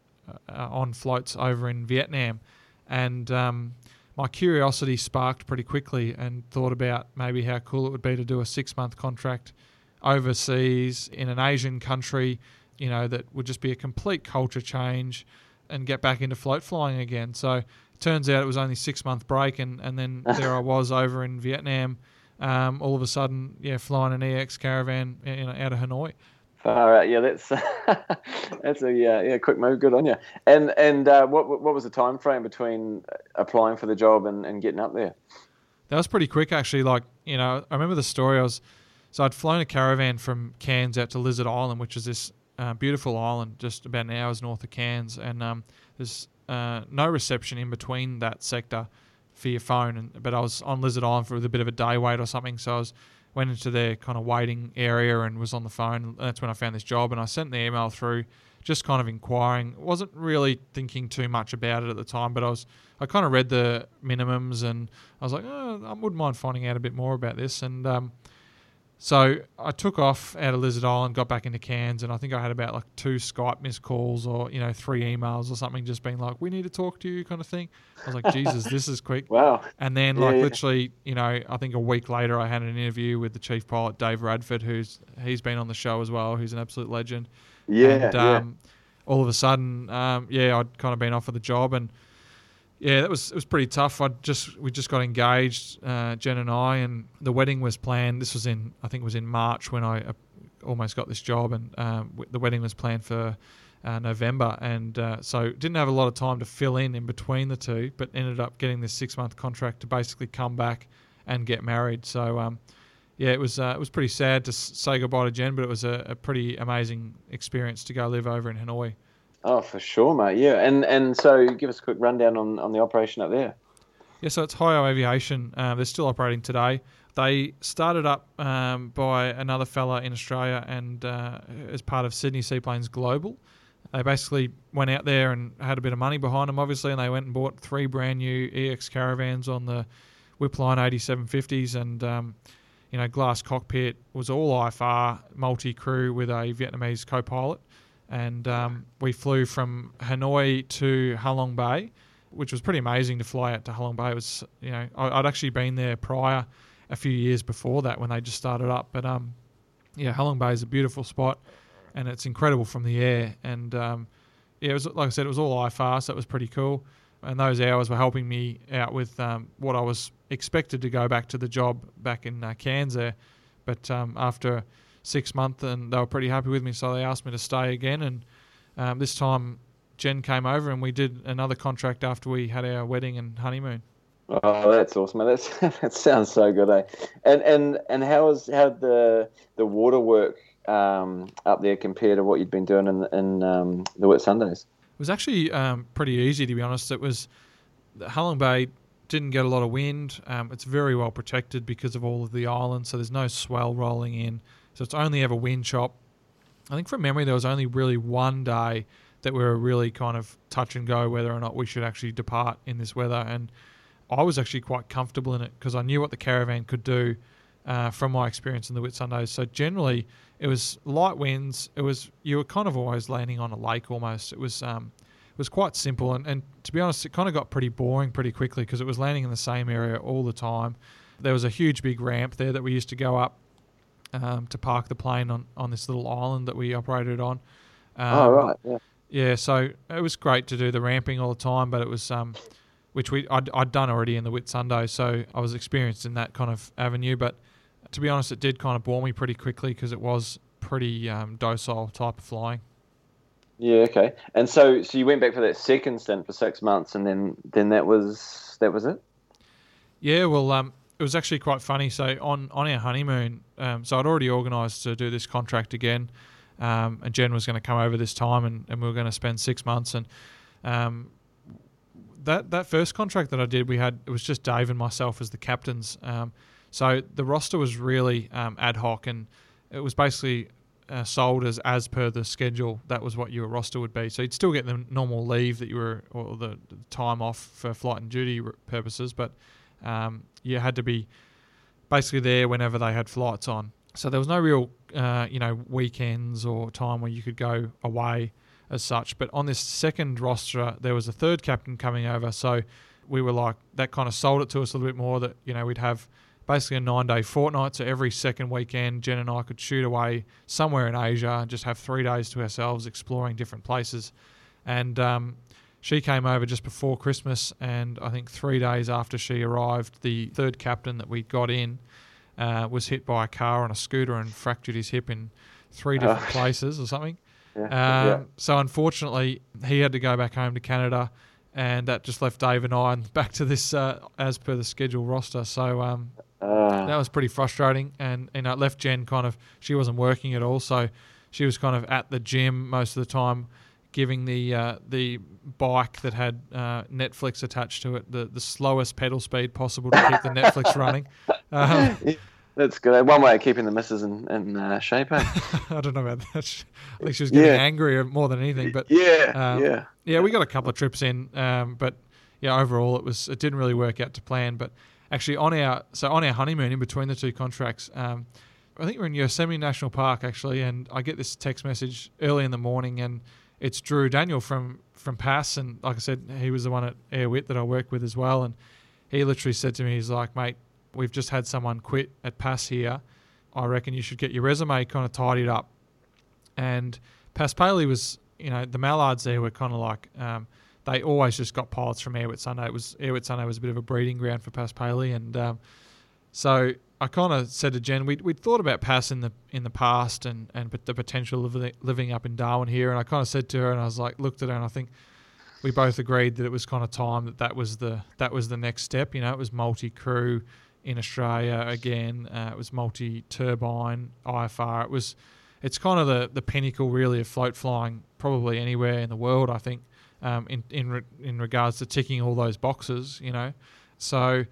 on floats over in Vietnam, and um, my curiosity sparked pretty quickly and thought about maybe how cool it would be to do a six month contract overseas in an Asian country, you know, that would just be a complete culture change and get back into float flying again. So it turns out it was only six month break and, and then there I was over in Vietnam, um, all of a sudden, yeah, flying an EX caravan you know, out of Hanoi. All right, yeah, that's that's a yeah, yeah, quick move. Good on you. And and uh, what what was the time frame between applying for the job and, and getting up there? That was pretty quick, actually. Like you know, I remember the story. I was so I'd flown a caravan from Cairns out to Lizard Island, which is this uh, beautiful island just about an hour's north of Cairns, and um, there's uh, no reception in between that sector for your phone. And but I was on Lizard Island for a bit of a day wait or something, so I was went into their kind of waiting area and was on the phone. That's when I found this job, and I sent the email through, just kind of inquiring. wasn't really thinking too much about it at the time, but I was I kind of read the minimums, and I was like, oh, I wouldn't mind finding out a bit more about this, and um, so I took off out of Lizard Island, got back into Cairns, and I think I had about like two Skype missed calls or you know three emails or something, just being like, "We need to talk to you," kind of thing. I was like, "Jesus, this is quick." Wow. And then yeah, like yeah. literally, you know, I think a week later, I had an interview with the chief pilot Dave Radford, who's he's been on the show as well, who's an absolute legend. Yeah. And um, yeah. all of a sudden, um, yeah, I'd kind of been offered the job and yeah, that was it was pretty tough. I just we just got engaged, uh, Jen and I, and the wedding was planned. This was in I think it was in March when I uh, almost got this job, and um, the wedding was planned for uh, November, and uh, so didn't have a lot of time to fill in in between the two, but ended up getting this six month contract to basically come back and get married. So um, yeah, it was uh, it was pretty sad to say goodbye to Jen, but it was a, a pretty amazing experience to go live over in Hanoi. Oh, for sure, mate. Yeah, and and so give us a quick rundown on, on the operation up there. Yeah, so it's Hai Au Aviation. Uh, they're still operating today. They started up um, by another fella in Australia and uh, as part of Sydney Seaplanes Global. They basically went out there and had a bit of money behind them, obviously, and they went and bought three brand new EX caravans on the Wipline 8750s and, um, you know, glass cockpit was all IFR, multi crew with a Vietnamese co pilot and um, we flew from Hanoi to Halong Bay, which was pretty amazing to fly out to Halong Bay. It was, you know, I, would actually been there prior, a few years before that when they just started up. But um, yeah, Halong Bay is a beautiful spot, and it's incredible from the air. And um, yeah, it was like I said, it was all IFR, so it was pretty cool. And those hours were helping me out with um, what I was expected to go back to the job back in uh, Cairns there. But um, after six months, and they were pretty happy with me, so they asked me to stay again. And um, this time, Jen came over, and we did another contract after we had our wedding and honeymoon. Oh, that's awesome! That's that sounds so good, eh? And and and how was how the the water work um, up there compared to what you'd been doing in in um, the Whitsundays? It was actually um, pretty easy, to be honest. It was Halong Bay didn't get a lot of wind. Um, it's very well protected because of all of the islands, so there's no swell rolling in. So it's only ever wind chop. I think from memory there was only really one day that we were really kind of touch and go whether or not we should actually depart in this weather. And I was actually quite comfortable in it because I knew what the caravan could do uh, from my experience in the Whitsundays. So generally, it was light winds. It was you were kind of always landing on a lake almost. It was um, it was quite simple, and, and to be honest, it kind of got pretty boring pretty quickly because it was landing in the same area all the time. There was a huge big ramp there that we used to go up um, to park the plane on, on this little island that we operated on. Um, oh right, yeah. Yeah, so it was great to do the ramping all the time, but it was um, which we I'd, I'd done already in the Whitsunday, so I was experienced in that kind of avenue. But to be honest, it did kind of bore me pretty quickly because it was pretty um, docile type of flying. Yeah, okay. And so, so you went back for that second stint for six months, and then then that was that was it. Yeah, well, um, it was actually quite funny. So on on our honeymoon, um, so I'd already organised to do this contract again, um, and Jen was going to come over this time, and, and we were going to spend six months. And um, that that first contract that I did, we had it was just Dave and myself as the captains. Um, so the roster was really um, ad hoc, and it was basically uh, sold as as per the schedule. That was what your roster would be. So you'd still get the normal leave that you were, or the, the time off for flight and duty purposes, but um, you had to be basically there whenever they had flights on. So there was no real, uh, you know, weekends or time where you could go away as such. But on this second roster, there was a third captain coming over, so we were like that kind of sold it to us a little bit more that you know we'd have basically a nine day fortnight. So every second weekend, Jen and I could shoot away somewhere in Asia and just have three days to ourselves exploring different places. And um, she came over just before Christmas, and I think three days after she arrived, the third captain that we got in uh, was hit by a car on a scooter and fractured his hip in three different oh. places or something. Yeah, um, yeah. So unfortunately, he had to go back home to Canada, and that just left Dave and I back to this uh, as per the schedule roster. So um, uh. that was pretty frustrating, and you know, it left Jen kind of she wasn't working at all, so she was kind of at the gym most of the time giving the uh, the bike that had uh, Netflix attached to it the, the slowest pedal speed possible to keep the Netflix running. Um, That's good. One way of keeping the missus in, in uh, shape. Eh? I don't know about that. I think she was getting yeah. angry more than anything. But yeah, um, yeah, yeah. We got a couple of trips in, um, but yeah, overall it was it didn't really work out to plan. But actually, on our so on our honeymoon in between the two contracts. Um, I think we're in Yosemite National Park actually, and I get this text message early in the morning, and it's Drew Daniel from from PAS, and like I said, he was the one at Airwit that I worked with as well, and he literally said to me, he's like, mate, we've just had someone quit at PAS here. I reckon you should get your resume kind of tidied up. And Paspaley was, you know, the Mallards there were kind of like, um, they always just got pilots from Air Whitsunday. It was Air Whitsunday was a bit of a breeding ground for Paspaley, and um, so I kind of said to Jen, we'd, we'd thought about PAS in the in the past and, and the potential of living up in Darwin here, and I kind of said to her, and I was like, looked at her, and I think we both agreed that it was kind of time that that was the that was the next step. You know, it was multi crew in Australia again. Uh, it was multi turbine IFR. It was it's kind of the the pinnacle really of float flying probably anywhere in the world. I think um, in in re- in regards to ticking all those boxes. You know, so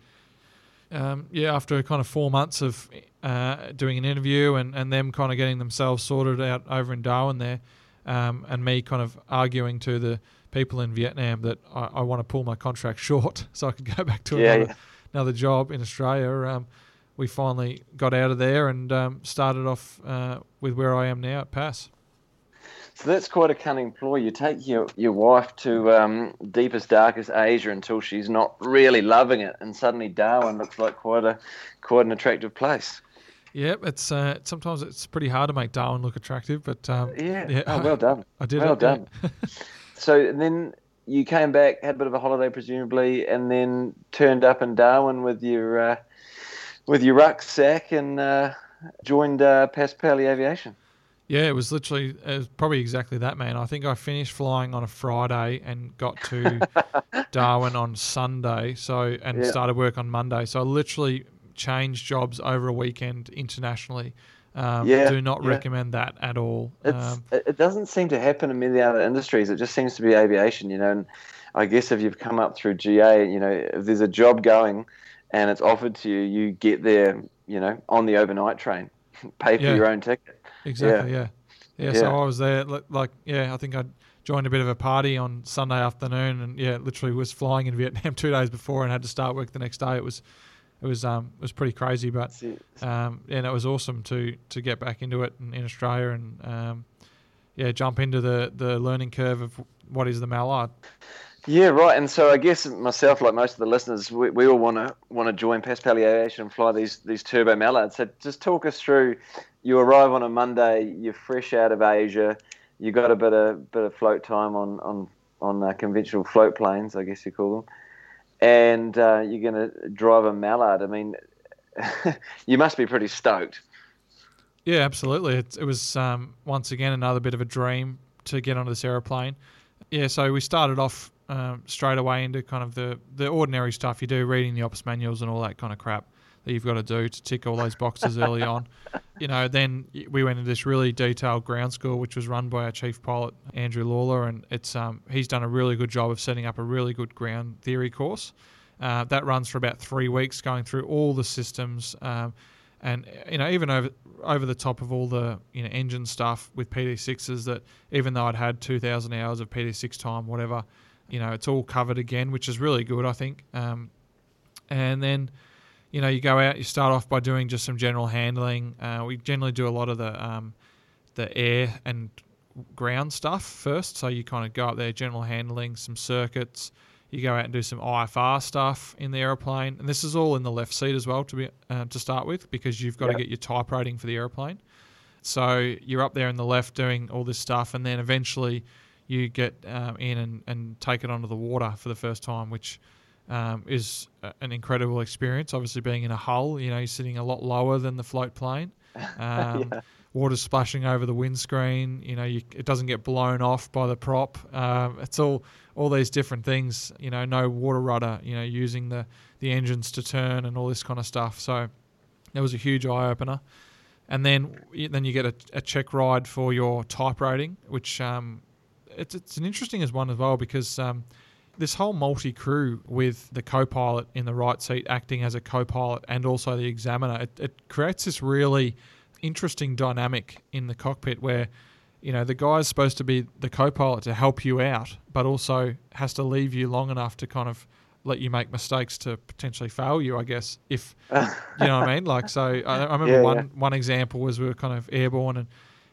um, yeah, after kind of four months of uh, doing an interview and, and them kind of getting themselves sorted out over in Darwin there, um, and me kind of arguing to the people in Vietnam that I, I, want to pull my contract short so I could go back to yeah, another, yeah. another job in Australia. Um, we finally got out of there and um, started off uh, with where I am now at PAS. So that's quite a cunning ploy. You take your, your wife to um, deepest, darkest Asia until she's not really loving it, and suddenly Darwin looks like quite a quite an attractive place. Yeah, it's uh, sometimes it's pretty hard to make Darwin look attractive, but um, yeah. yeah. Oh, well done. I did. Well done. so then you came back, had a bit of a holiday, presumably, and then turned up in Darwin with your uh, with your rucksack and uh, joined uh, Paspaley Aviation. Yeah, it was literally it was probably exactly that, man. I think I finished flying on a Friday and got to Darwin on Sunday, so and yeah. started work on Monday. So I literally changed jobs over a weekend internationally. Um, yeah, do not yeah. recommend that at all. Um, it doesn't seem to happen in many other industries. It just seems to be aviation, you know. And I guess if you've come up through GA, you know, if there's a job going and it's offered to you, you get there, you know, on the overnight train, pay for yeah. your own ticket. Exactly. Yeah. yeah. Yeah, so I was there. li- Like, yeah, I think I joined a bit of a party on Sunday afternoon, and yeah, literally was flying in Vietnam two days before and had to start work the next day. It was, it was, um, it was pretty crazy, but um, yeah, and it was awesome to to get back into it in, in Australia and um, yeah, jump into the the learning curve of what is the mallard. Yeah, right. And so I guess myself, like most of the listeners, we, we all want to want to join Paspaley Aviation and fly these these turbo mallards. So just talk us through. You arrive on a Monday. You're fresh out of Asia. You got a bit of bit of float time on on on uh, conventional float planes, I guess you call them, and uh, you're going to drive a mallard. I mean, you must be pretty stoked. Yeah, absolutely. It, it was um, once again another bit of a dream to get onto this aeroplane. Yeah, so we started off um, straight away into kind of the, the ordinary stuff you do, reading the ops manuals and all that kind of crap that you've got to do to tick all those boxes early on. You know, then we went into this really detailed ground school, which was run by our chief pilot Andrew Lawler, and it's um, he's done a really good job of setting up a really good ground theory course. Uh, that runs for about three weeks, going through all the systems. Um, and you know even over over the top of all the you know engine stuff with PT6s that even though I'd had 2,000 hours of PT6 time, whatever, you know it's all covered again, which is really good, I think. Um, and then you know you go out, you start off by doing just some general handling. Uh, we generally do a lot of the um, the air and ground stuff first, so you kind of go up there, general handling, some circuits. You go out and do some IFR stuff in the aeroplane, and this is all in the left seat as well to be uh, to start with because you've got to get your type rating for the aeroplane. So you're up there in the left doing all this stuff, and then eventually you get um, in and, and take it onto the water for the first time, which um, is an incredible experience. Obviously, being in a hull, you know, you're sitting a lot lower than the float plane. Um, Yeah. Water splashing over the windscreen. You know, you, it doesn't get blown off by the prop. Um, it's all all these different things. You know, no water rudder. You know, using the the engines to turn and all this kind of stuff. So that was a huge eye opener. And then then you get a, a check ride for your type rating, which um, it's it's an interesting as one as well because um, this whole multi crew with the co-pilot in the right seat acting as a co-pilot and also the examiner, it, it creates this really interesting dynamic in the cockpit where you know the guy's supposed to be the co-pilot to help you out, but also has to leave you long enough to kind of let you make mistakes to potentially fail you. I guess if you know what I mean. Like so, I, I remember Yeah, one yeah. one example was we were kind of airborne and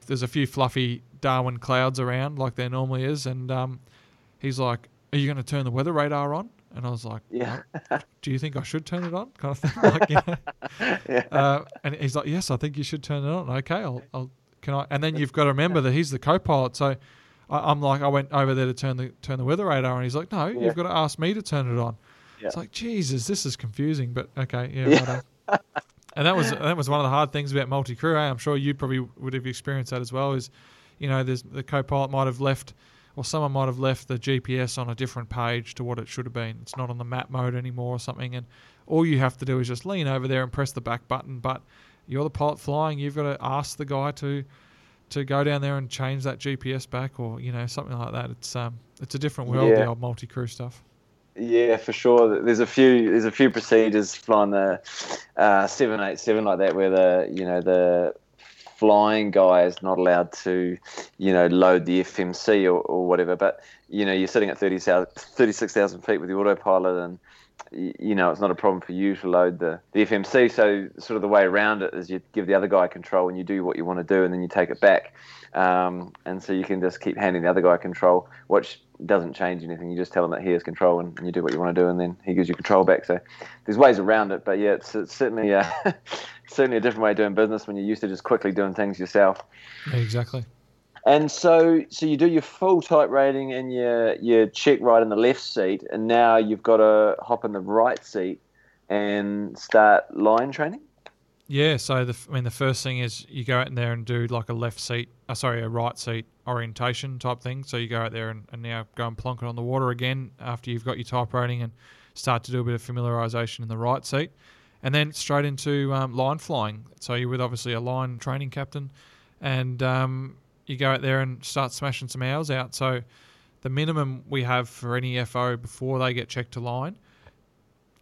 there's a few fluffy Darwin clouds around like there normally is, and um, he's like, "Are you going to turn the weather radar on?" And I was like, Yeah. "No. "Do you think I should turn it on?" Kind of thing. like, you know. yeah. uh, and he's like, "Yes, I think you should turn it on." Okay, I'll, I'll can I? And then you've got to remember that he's the co-pilot, so. I- I'm like, I went over there to turn the turn the weather radar, and he's like, "No, Yeah. you've got to ask me to turn it on." Yeah. It's like, Jesus, this is confusing, but okay, yeah, Yeah. righto. and that was that was one of the hard things about multi crew. Eh? I'm sure you probably would have experienced that as well. Is you know, there's the co-pilot might have left, or someone might have left the GPS on a different page to what it should have been. It's not on the map mode anymore or something, and all you have to do is just lean over there and press the back button. But you're the pilot flying. You've got to ask the guy to to go down there and change that GPS back, or you know, something like that. It's um, it's a different world, the Yeah. old multi crew stuff. Yeah, for sure. There's a few. There's a few procedures flying the uh, seven eight seven like that, where the you know the flying guy is not allowed to, you know, load the FMC or, or whatever. But you know, you're sitting at 30,000 36,000 feet with the autopilot, and you know it's not a problem for you to load the, the FMC. So sort of the way around it is you give the other guy control, and you do what you want to do, and then you take it back. Um, and so you can just keep handing the other guy control, which doesn't change anything. You just tell him that he has control, and, and you do what you want to do, and then he gives you control back. So there's ways around it, but yeah, it's, it's certainly uh, certainly a different way of doing business when you're used to just quickly doing things yourself. Exactly. And so, so you do your full type rating and your your check right in the left seat, and now you've got to hop in the right seat and start line training. Yeah, so the, I mean, the first thing is you go out in there and do like a left seat, uh, sorry, a right seat orientation type thing. So you go out there and, and now go and plonk it on the water again after you've got your type rating and start to do a bit of familiarisation in the right seat. And then straight into um, line flying. So you're with obviously a line training captain and um, you go out there and start smashing some hours out. So the minimum we have for any FO before they get checked to line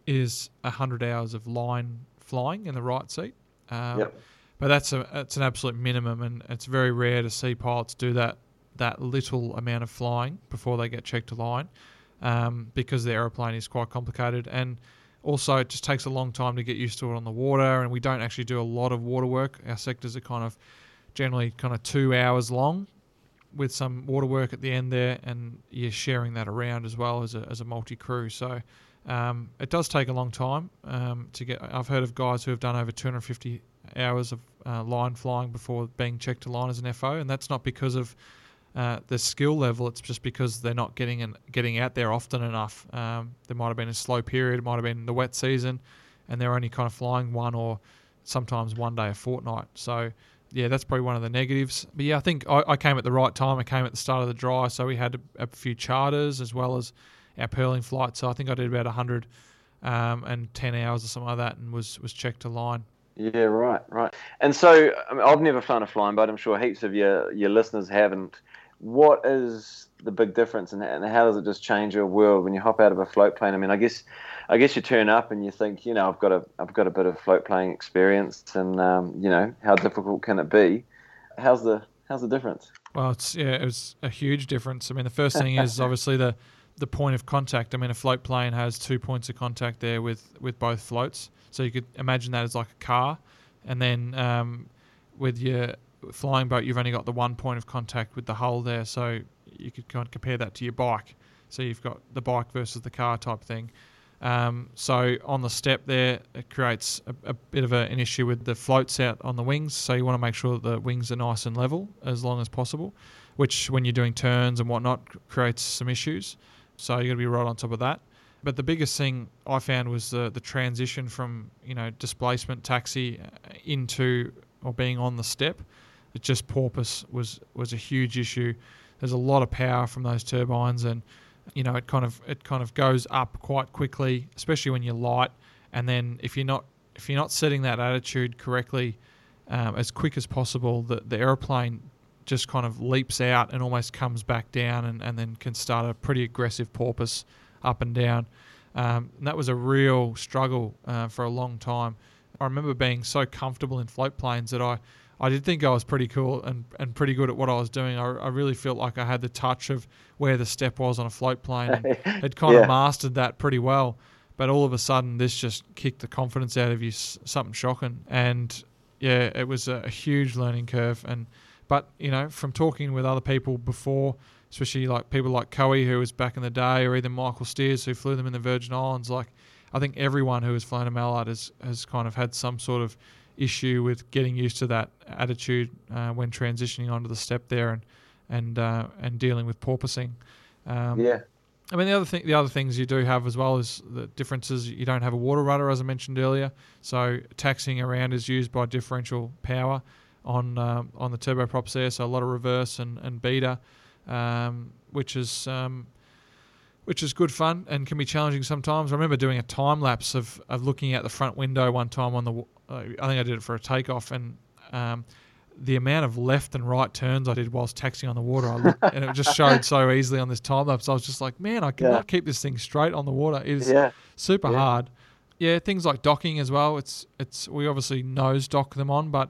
is 100 hours of line flying in the right seat. Um, Yep. but that's a that's an absolute minimum, and it's very rare to see pilots do that that little amount of flying before they get checked to line, um, because the aeroplane is quite complicated, and also it just takes a long time to get used to it on the water, and we don't actually do a lot of water work. Our sectors are kind of generally kind of two hours long, with some water work at the end there, and you're sharing that around as well as a as a multi crew. So. Um, it does take a long time um, to get. I've heard of guys who have done over 250 hours of uh, line flying before being checked to line as an FO, and that's not because of uh, the skill level. It's just because they're not getting and getting out there often enough. Um, there might have been a slow period, it might have been the wet season, and they're only kind of flying one or sometimes one day a fortnight. So yeah, that's probably one of the negatives. But yeah, I think I, I came at the right time. I came at the start of the dry, so we had a, a few charters as well as our pearling flight. So I think I did about 100 um, and 10 hours or something like that and was, was checked to line. Yeah, right, right. And so I I've never flown a flying boat. I'm sure heaps of your, your listeners haven't. What is the big difference and, and how does it just change your world when you hop out of a float plane? I mean, I guess I guess you turn up and you think, you know, I've got a I've got a bit of float plane experience, and um, you know, how difficult can it be? How's the how's the difference? Well, it's yeah, it was a huge difference. I mean, the first thing is obviously the the point of contact. I mean, a float plane has two points of contact there with with both floats, so you could imagine that as like a car, and then um, with your flying boat, you've only got the one point of contact with the hull there, so you could kind of compare that to your bike. So you've got the bike versus the car type thing. Um, so on the step there, it creates a, a bit of a, an issue with the floats out on the wings. So you want to make sure the wings are nice and level as long as possible, which when you're doing turns and whatnot creates some issues. So you got to be right on top of that. But the biggest thing I found was the the transition from you know displacement taxi into or being on the step. It just porpoise was was a huge issue. There's a lot of power from those turbines, and you know it kind of it kind of goes up quite quickly, especially when you're light. And then if you're not if you're not setting that attitude correctly um, as quick as possible, the the aeroplane just kind of leaps out and almost comes back down, and, and then can start a pretty aggressive porpoise up and down. Um, and that was a real struggle uh, for a long time. I remember being so comfortable in float planes that I, I did think I was pretty cool and, and pretty good at what I was doing. I, I really felt like I had the touch of where the step was on a float plane and had kind Yeah. of mastered that pretty well. But all of a sudden, this just kicked the confidence out of you, something shocking. And yeah, it was a, huge learning curve. And but you know, from talking with other people before, especially like people like Coe, who was back in the day, or even Michael Steers, who flew them in the Virgin Islands, like I think everyone who has flown a Mallard has has kind of had some sort of issue with getting used to that attitude uh, when transitioning onto the step there and and uh, and dealing with porpoising. Um, Yeah, I mean, the other thing, the other things you do have as well is the differences. You don't have a water rudder, as I mentioned earlier. So taxiing around is used by differential power on um, on the turboprops there. So a lot of reverse and and beta, um, which is um, which is good fun and can be challenging sometimes. I remember doing a time lapse of, of looking out the front window one time on the. I think I did it for a takeoff and. Um, the amount of left and right turns I did whilst taxiing on the water, I looked, and it just showed so easily on this time lapse. I was just like, man, I cannot keep this thing straight on the water. It is yeah, super Yeah. hard. Yeah, things like docking as well. It's it's we obviously nose dock them on, but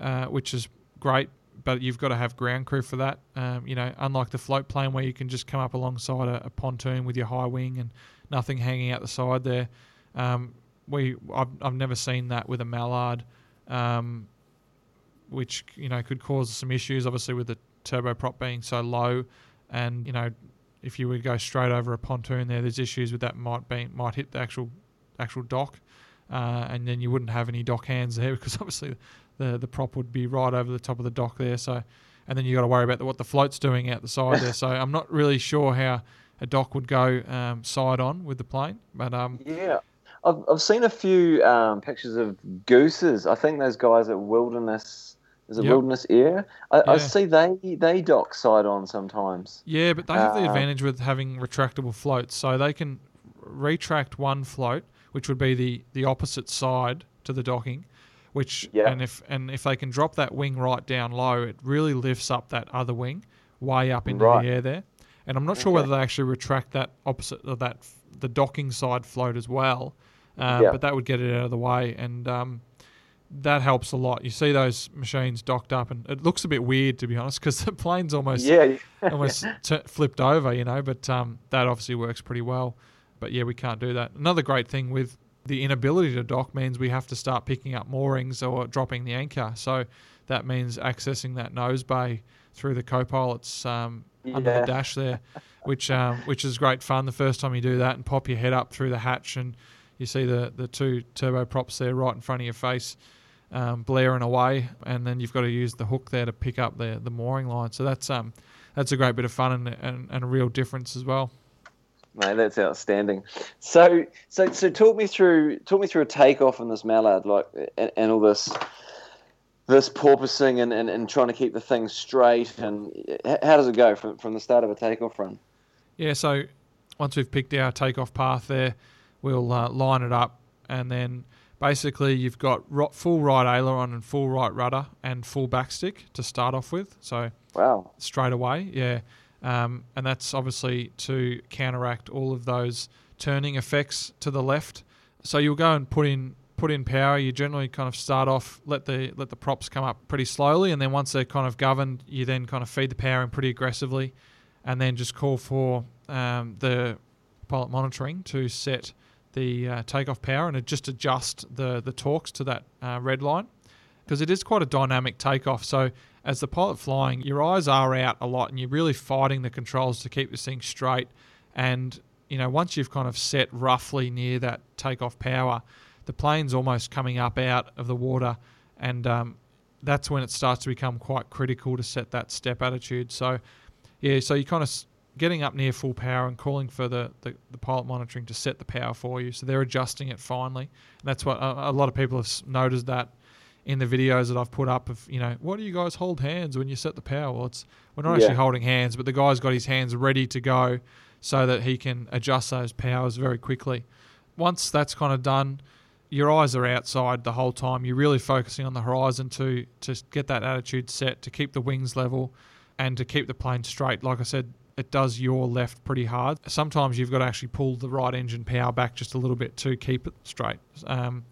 uh, which is great. But you've got to have ground crew for that. Um, you know, unlike the float plane where you can just come up alongside a, a pontoon with your high wing and nothing hanging out the side there. Um, we I've, I've never seen that with a mallard, um, which you know could cause some issues. Obviously, with the turboprop being so low, and you know if you would go straight over a pontoon there, there's issues with that might be might hit the actual actual dock, uh, and then you wouldn't have any dock hands there because obviously the the prop would be right over the top of the dock there. So, and then you got to worry about the, what the float's doing out the side there. So I'm not really sure how a dock would go um, side on with the plane, but um, yeah. I've I've seen a few um, pictures of gooses. I think those guys at Wilderness is it Yep. Wilderness Air? I, I see they they dock side on sometimes. Yeah, but they have the Uh, advantage with having retractable floats, so they can retract one float, which would be the, the opposite side to the docking, which Yeah. and if and if they can drop that wing right down low, it really lifts up that other wing way up into Right. the air there. And I'm not sure whether they actually retract that opposite of that the docking side float as well, um, Yeah. but that would get it out of the way. And um, that helps a lot. You see those machines docked up, and it looks a bit weird to be honest, because the plane's almost Yeah. almost t- flipped over, you know. But um, that obviously works pretty well. But yeah, we can't do that. Another great thing with the inability to dock means we have to start picking up moorings or dropping the anchor. So that means accessing that nose bay through the co-pilot's um, under the dash there, which um, which is great fun. The first time you do that and pop your head up through the hatch and you see the the two turboprops there right in front of your face. Um, blaring away, and then you've got to use the hook there to pick up the the mooring line. So that's um that's a great bit of fun and, and, and a real difference as well. Mate, that's outstanding. So, so, so, talk me through, talk me through a takeoff in this mallard, like, and, and all this, this porpoising and, and, and trying to keep the thing straight. And how does it go from from the start of a takeoff run? Yeah, so once we've picked our takeoff path there, we'll uh, line it up, and then basically you've got ro- full right aileron and full right rudder and full backstick to start off with. So Wow. straight away, yeah, um, and that's obviously to counteract all of those turning effects to the left. So you'll go and put in put in power. You generally kind of start off let the let the props come up pretty slowly, and then once they're kind of governed, you then kind of feed the power in pretty aggressively, and then just call for um, the pilot monitoring to set the uh, takeoff power and just adjust the the torques to that uh, red line because it is quite a dynamic takeoff. So as the pilot flying, your eyes are out a lot, and you're really fighting the controls to keep this thing straight. And you know, once you've kind of set roughly near that takeoff power, the plane's almost coming up out of the water, and um, that's when it starts to become quite critical to set that step attitude. So, yeah, so you kind of getting up near full power and calling for the, the, the pilot monitoring to set the power for you. So they're adjusting it finally. And that's what a, a lot of people have noticed that in the videos that I've put up of, you know, what do you guys hold hands when you set the power? Well, it's we're not Yeah. actually holding hands, but the guy's got his hands ready to go so that he can adjust those powers very quickly. Once that's kind of done, your eyes are outside the whole time. You're really focusing on the horizon to to get that attitude set, to keep the wings level, and to keep the plane straight. Like I said, it does your left pretty hard. Sometimes you've got to actually pull the right engine power back just a little bit to keep it straight. Um,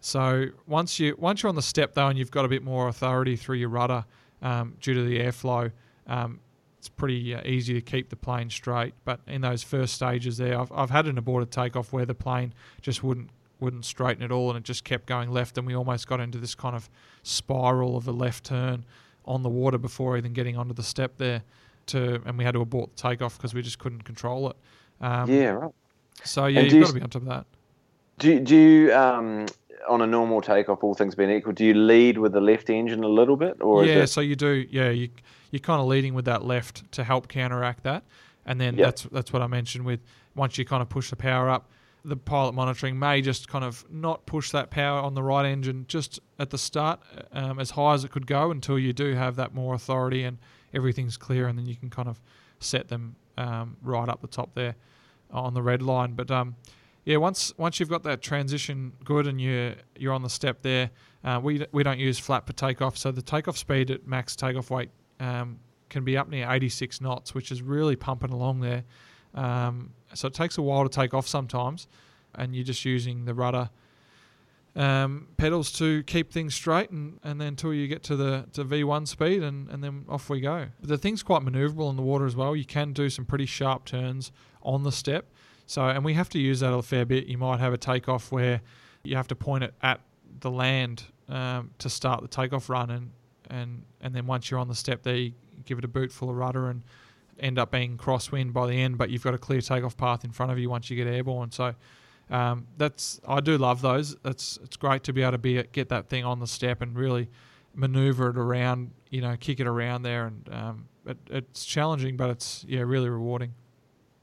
so once you once you're on the step though, and you've got a bit more authority through your rudder um, due to the airflow, um, it's pretty uh, easy to keep the plane straight. But in those first stages there, I've, I've had an aborted takeoff where the plane just wouldn't wouldn't straighten at all, and it just kept going left, and we almost got into this kind of spiral of a left turn on the water before even getting onto the step there. To and we had to abort the takeoff because we just couldn't control it. Um, yeah, right. So yeah, And you've got to be on top of that. Do do you um on a normal takeoff, all things being equal, do you lead with the left engine a little bit, or yeah, is it? so you do. Yeah, you you're kind of leading with that left to help counteract that, and then Yep. that's that's what I mentioned with once you kind of push the power up, the pilot monitoring may just kind of not push that power on the right engine just at the start um, as high as it could go until you do have that more authority and everything's clear, and then you can kind of set them um, right up the top there on the red line. But um, yeah, once once you've got that transition good and you're you're on the step there, uh, we we don't use flap for takeoff, so the takeoff speed at max takeoff weight um, can be up near 86 knots, which is really pumping along there. Um, so it takes a while to take off sometimes, and you're just using the rudder um, pedals to keep things straight, and, and then until you get to the to V1 speed, and, and then off we go. The thing's quite manoeuvrable in the water as well. You can do some pretty sharp turns on the step. So, and we have to use that a fair bit. You might have a takeoff where you have to point it at the land um, to start the takeoff run, and and and then once you're on the step there, you give it a boot full of rudder and end up being crosswind by the end. But you've got a clear takeoff path in front of you once you get airborne. So um, that's I do love those. That's it's great to be able to be get that thing on the step and really maneuver it around. You know, kick it around there, and um, it, it's challenging, but it's yeah really rewarding.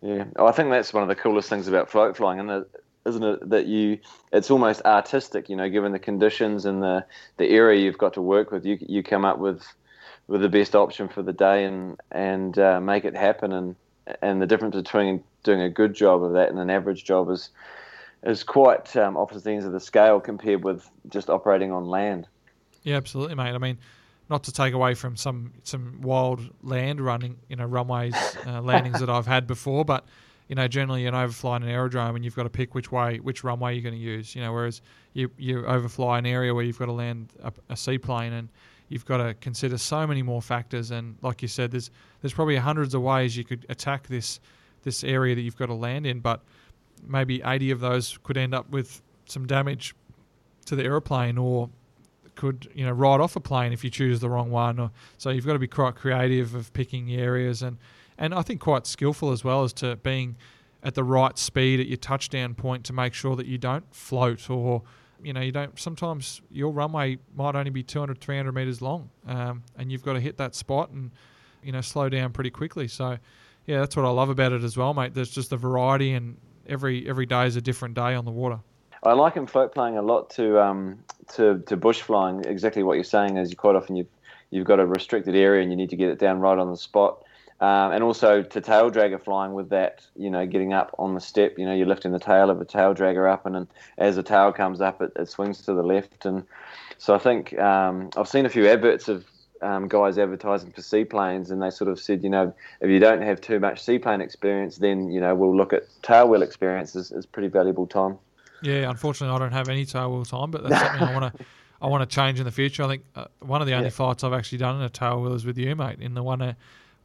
Yeah, oh, I think that's one of the coolest things about float flying, and isn't it that you it's almost artistic, you know, given the conditions and the the area you've got to work with, you you come up with with the best option for the day and and uh, make it happen, and and the difference between doing a good job of that and an average job is is quite um, opposite ends of the scale compared with just operating on land. Yeah, absolutely, mate. I mean, not to take away from some some wild land running, you know, runways uh, landings that I've had before, but you know, generally you're overflying an aerodrome and you've got to pick which way, which runway you're going to use. You know, whereas you you overfly an area where you've got to land a, a seaplane and you've got to consider so many more factors. And like you said, there's there's probably hundreds of ways you could attack this this area that you've got to land in, but maybe 80 of those could end up with some damage to the aeroplane or could you know ride off a plane if you choose the wrong one or so you've got to be quite creative of picking the areas and and I think quite skillful as well as to being at the right speed at your touchdown point to make sure that you don't float or you know you don't sometimes your runway might only be 200 300 meters long um, and you've got to hit that spot and you know slow down pretty quickly. So yeah that's what I love about it as well mate. There's just the variety and every every day is a different day on the water I like liken float playing a lot to um, to to bush flying. Exactly what you're saying is you quite often you've you've got a restricted area and you need to get it down right on the spot. Um, and also to tail dragger flying with that, you know, getting up on the step, you know, you're lifting the tail of a tail dragger up, and, and as the tail comes up, it, it swings to the left. And so I think um, I've seen a few adverts of um, guys advertising for seaplanes, and they sort of said, you know, if you don't have too much seaplane experience, then you know we'll look at tail wheel experience as, as pretty valuable time. Yeah, unfortunately, I don't have any tail wheel time, but that's something I want to. I want to change in the future. I think uh, one of the only yeah. flights I've actually done in a tail wheel is with you, mate, in the one uh,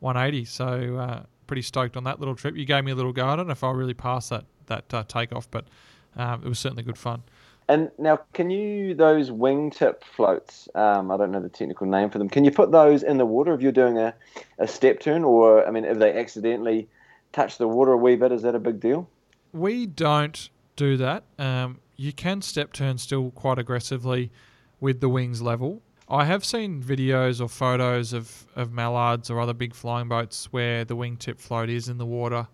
180. So uh, pretty stoked on that little trip. You gave me a little go. I don't know if I really passed that that uh, takeoff, but um, it was certainly good fun. And now, can you those wingtip floats? Um, I don't know the technical name for them. Can you put those in the water if you're doing a, a step turn, or I mean, if they accidentally touch the water a wee bit, is that a big deal? We don't do that. Um, you can step turn still quite aggressively with the wings level. I have seen videos or photos of, of mallards or other big flying boats where the wingtip float is in the water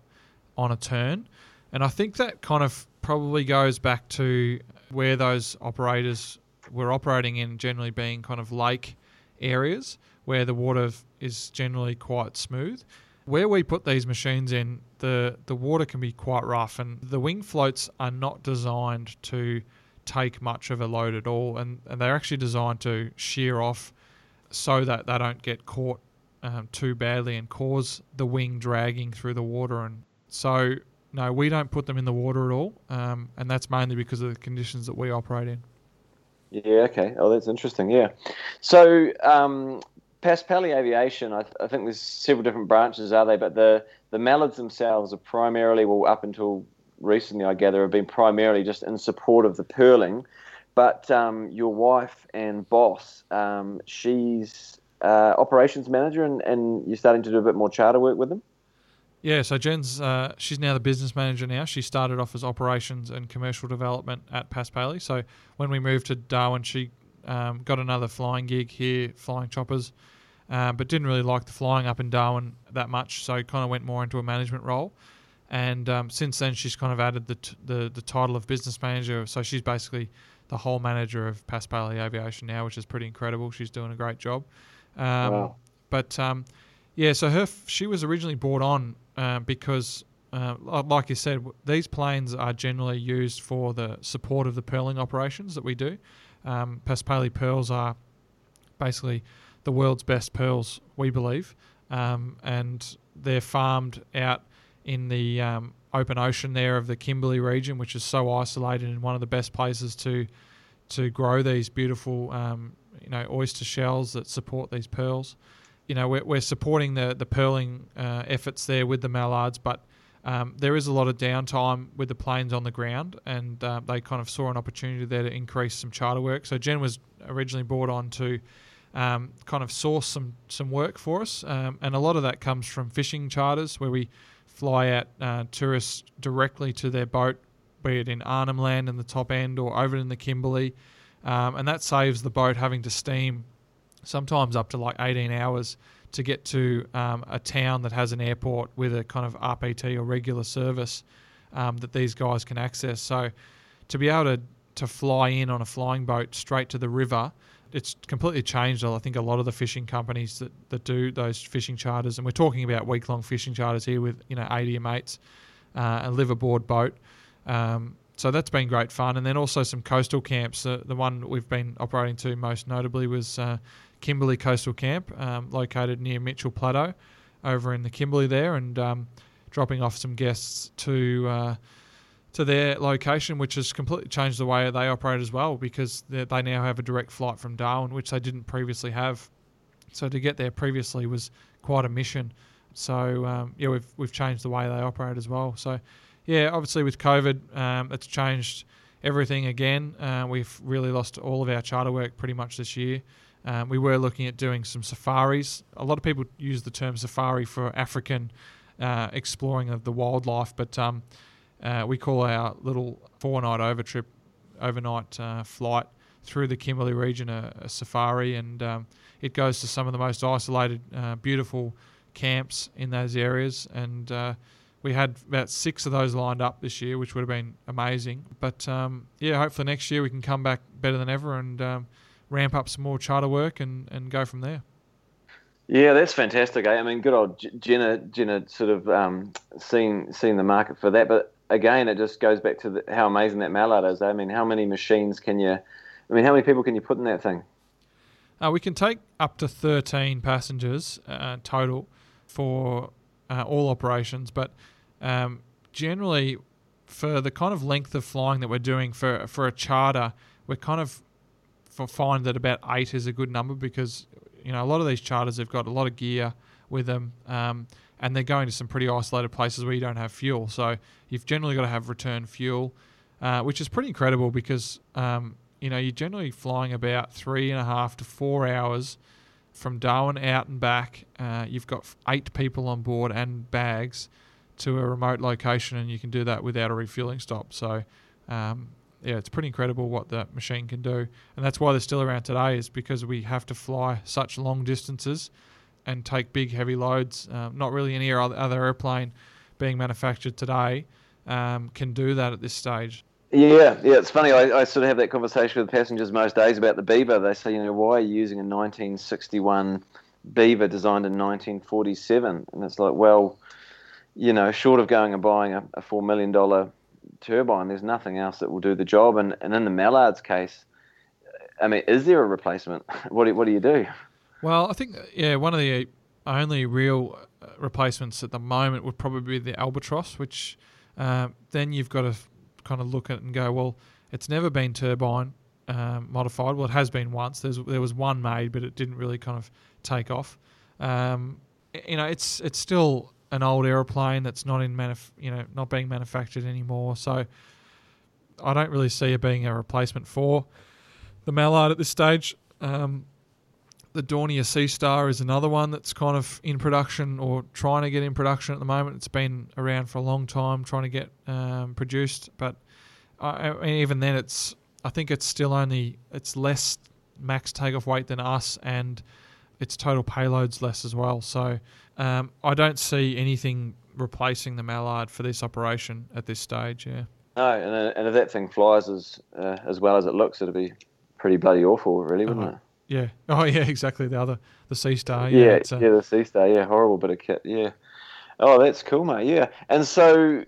on a turn. And I think that kind of probably goes back to where those operators were operating in, generally being kind of lake areas where the water is generally quite smooth. Where we put these machines in, the, the water can be quite rough, and the wing floats are not designed to take much of a load at all, and, and they're actually designed to shear off so that they don't get caught um, too badly and cause the wing dragging through the water. And so, no, we don't put them in the water at all, um, and that's mainly because of the conditions that we operate in. Yeah. Okay. Oh, that's interesting. Yeah. So, um, Aviation, I, th- I, think there's several different branches, are they? But the the mallards themselves are primarily, well, up until recently, I gather, have been primarily just in support of the pearling. But um, your wife and boss, um, she's uh, operations manager, and, and you're starting to do a bit more charter work with them. Yeah, so Jen's uh, she's now the business manager now. She started off as operations and commercial development at Paspaley. So when we moved to Darwin, she um, got another flying gig here, flying choppers, uh, but didn't really like the flying up in Darwin that much. So kind of went more into a management role. And um, since then, she's kind of added the, t- the the title of business manager. So she's basically the whole manager of Paspaley Aviation now, which is pretty incredible. She's doing a great job. Um, wow. But um, yeah, so her f- she was originally brought on uh, because, uh, like you said, these planes are generally used for the support of the pearling operations that we do. Um, pearls are basically the world's best pearls, we believe, um, and they're farmed out in the um, open ocean there of the Kimberley region, which is so isolated and one of the best places to to grow these beautiful um, you know oyster shells that support these pearls. You know we're, we're supporting the the pearling uh, efforts there with the mallards, but um, there is a lot of downtime with the planes on the ground, and uh, they kind of saw an opportunity there to increase some charter work. So Jen was originally brought on to um, kind of source some some work for us, um, and a lot of that comes from fishing charters where we fly out uh, tourists directly to their boat, be it in Arnhem Land in the top end or over in the Kimberley. Um, and that saves the boat having to steam sometimes up to like 18 hours to get to um, a town that has an airport with a kind of RPT or regular service um, that these guys can access. So to be able to, to fly in on a flying boat straight to the river it's completely changed. I think a lot of the fishing companies that, that do those fishing charters, and we're talking about week long fishing charters here with you know 80 mates, uh, and live aboard boat. Um, so that's been great fun, and then also some coastal camps. Uh, the one we've been operating to most notably was uh, Kimberley Coastal Camp, um, located near Mitchell Plateau, over in the Kimberley there, and um, dropping off some guests to uh, to their location, which has completely changed the way they operate as well because they they now have a direct flight from Darwin, which they didn't previously have. So to get there previously was quite a mission. So um, yeah, we've we've changed the way they operate as well. So yeah, obviously with COVID, um, it's changed everything again. Uh, we've really lost all of our charter work pretty much this year. Um, we were looking at doing some safaris. A lot of people use the term safari for African uh, exploring of the wildlife, but um, uh, we call our little four-night over trip, overnight uh, flight through the Kimberley region a, a safari, and um, it goes to some of the most isolated, uh, beautiful camps in those areas, and uh, we had about six of those lined up this year, which would have been amazing. But um, yeah, hopefully next year we can come back better than ever and um, ramp up some more charter work and, and go from there. Yeah, that's fantastic. Eh? I mean, good old Jenna, Jenna sort of um, seen seen the market for that. But again, it just goes back to the, how amazing that mallard is. Eh? I mean, how many machines can you? I mean, how many people can you put in that thing? Uh, we can take up to 13 passengers uh, total for uh, all operations, but um, generally, for the kind of length of flying that we're doing for for a charter, we're kind of find that about eight is a good number because you know a lot of these charters have got a lot of gear with them, um, and they're going to some pretty isolated places where you don't have fuel. So you've generally got to have return fuel, uh, which is pretty incredible because um, you know you're generally flying about three and a half to four hours from Darwin out and back. Uh, you've got eight people on board and bags to a remote location, and you can do that without a refueling stop. So um, yeah, it's pretty incredible what that machine can do, and that's why they're still around today. Is because we have to fly such long distances and take big heavy loads. Um, not really any other airplane being manufactured today um, can do that at this stage. Yeah, yeah, it's funny. I, I, sort of have that conversation with passengers most days about the Beaver. They say, you know, why are you using a 1961 Beaver designed in 1947? And it's like, well, you know, short of going and buying a, a $4 million turbine, there's nothing else that will do the job. And, and in the Mallard's case, I mean, is there a replacement? What do, what do you do? Well, I think, yeah, one of the only real uh, replacements at the moment would probably be the Albatross, which uh, then you've got to kind of look at and go, well, it's never been turbine um, modified. Well, it has been once. There's, there was one made, but it didn't really kind of take off. Um, you know, it's it's still an old aeroplane that's not in manuf- you know not being manufactured anymore. So I don't really see it being a replacement for the Mallard at this stage. Um, the Dornier Seastar is another one that's kind of in production or trying to get in production at the moment. It's been around for a long time trying to get um, produced, but I, I mean, even then, it's I think it's still only it's less max takeoff weight than us, and its total payload's less as well. So um, I don't see anything replacing the Mallard for this operation at this stage. Yeah. No, and, uh, and if that thing flies as uh, as well as it looks, it'll be pretty bloody awful, really, wouldn't uh-huh. it? Yeah. Oh, yeah. Exactly. The other, the Seastar. Yeah. Yeah, uh, yeah the Seastar. Yeah, horrible bit of kit. Yeah. Oh, that's cool, mate. Yeah. And so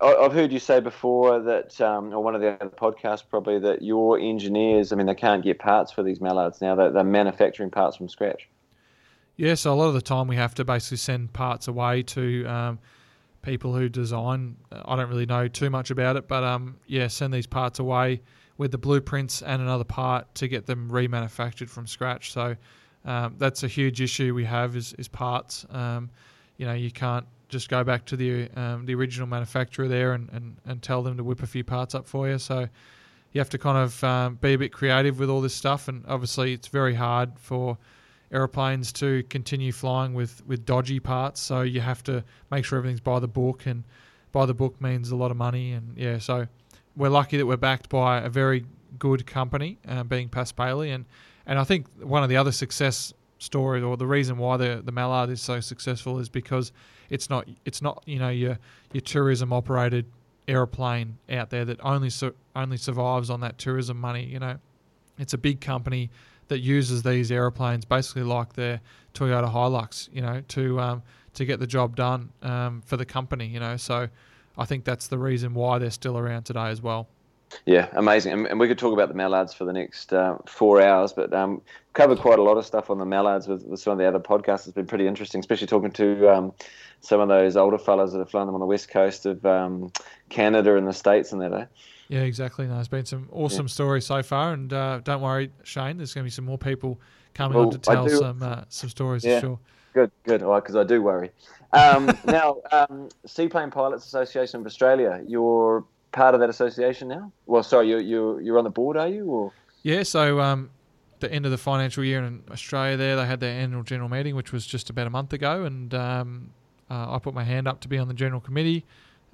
I've heard you say before that, um, or one of the other podcasts probably, that your engineers, I mean, they can't get parts for these mallards now. They're, they're manufacturing parts from scratch. Yeah, so a lot of the time we have to basically send parts away to um, people who design. I don't really know too much about it, but um, yeah, send these parts away with the blueprints and another part to get them remanufactured from scratch. So um, that's a huge issue we have is, is parts. Um, you know, you can't just go back to the um, the original manufacturer there and, and, and tell them to whip a few parts up for you. So you have to kind of um, be a bit creative with all this stuff, and obviously it's very hard for aeroplanes to continue flying with, with dodgy parts. So you have to make sure everything's by the book, and by the book means a lot of money. And yeah, so we're lucky that we're backed by a very good company, uh, being Paspaley, and and I think one of the other success stories, or the reason why the the Mallard is so successful, is because it's not it's not you know your your tourism operated aeroplane out there that only su- only survives on that tourism money. You know, it's a big company that uses these aeroplanes basically like their Toyota Hilux, you know, to um, to get the job done um, for the company, you know. So I think that's the reason why they're still around today as well. Yeah, amazing. And, and we could talk about the Mallards for the next uh, four hours, but um, covered quite a lot of stuff on the Mallards with, with some of the other podcasts. It's been pretty interesting, especially talking to um, some of those older fellas that have flown them on the west coast of um, Canada and the States and that. Eh? Yeah, exactly. No, there's been some awesome yeah. stories so far, and uh, don't worry, Shane. There's going to be some more people coming well, on to tell some uh, some stories yeah. for sure. Good, good. All right, because I do worry. Um, now, um, Seaplane Pilots Association of Australia. You're part of that association now. Well, sorry, you you you're on the board, are you? Or yeah. So um, the end of the financial year in Australia, there they had their annual general meeting, which was just about a month ago, and um, uh, I put my hand up to be on the general committee,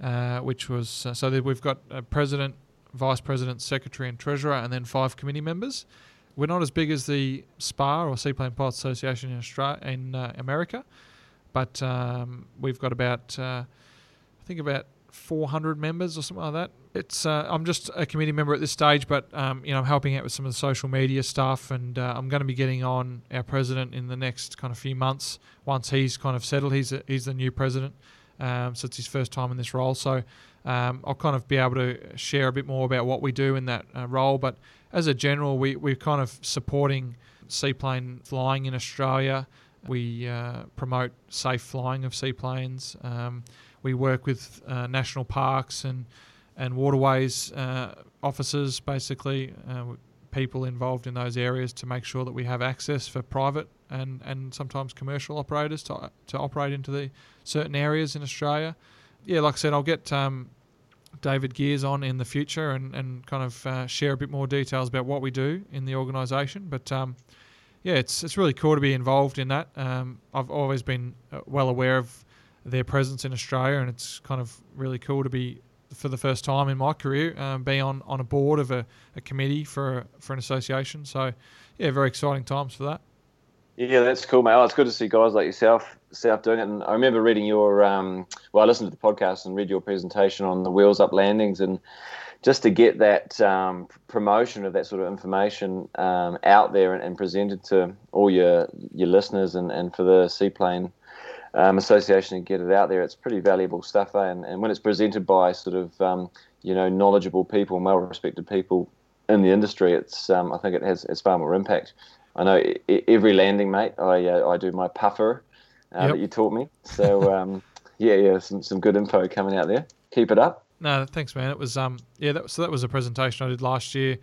uh, which was uh, so that we've got a president, vice president, secretary, and treasurer, and then five committee members. We're not as big as the SPA or Seaplane Pilots Association in Australia in uh, America, but um, we've got about uh, I think about 400 members or something like that. It's uh, I'm just a committee member at this stage, but um, you know I'm helping out with some of the social media stuff, and uh, I'm going to be getting on our president in the next kind of few months once he's kind of settled. He's a, he's the new president, um, so it's his first time in this role. So um, I'll kind of be able to share a bit more about what we do in that uh, role. But as a general, we we're kind of supporting seaplane flying in Australia. We uh, promote safe flying of seaplanes. Um, we work with uh, national parks and and waterways uh, officers, basically uh, people involved in those areas, to make sure that we have access for private and, and sometimes commercial operators to to operate into the certain areas in Australia. Yeah, like I said, I'll get um, David Gears on in the future and, and kind of uh, share a bit more details about what we do in the organisation. But um, yeah, it's it's really cool to be involved in that. Um, I've always been uh, well aware of their presence in Australia, and it's kind of really cool to be for the first time in my career um, be on, on a board of a, a committee for for an association. So yeah, very exciting times for that. Yeah, that's cool, mate. Oh, it's good to see guys like yourself, yourself doing it. And I remember reading your, um, well, I listened to the podcast and read your presentation on the wheels up landings, and just to get that um, promotion of that sort of information um, out there and, and, presented to all your your listeners and, and for the seaplane um, association and get it out there. It's pretty valuable stuff, eh? and, and when it's presented by sort of um, you know knowledgeable people, well-respected people in the industry, it's um, I think it has it's far more impact. I know every landing, mate. I uh, I do my puffer uh, yep. that you taught me. So um, yeah, yeah, some some good info coming out there. Keep it up. No, thanks, man. It was um yeah, that, so that was a presentation I did last year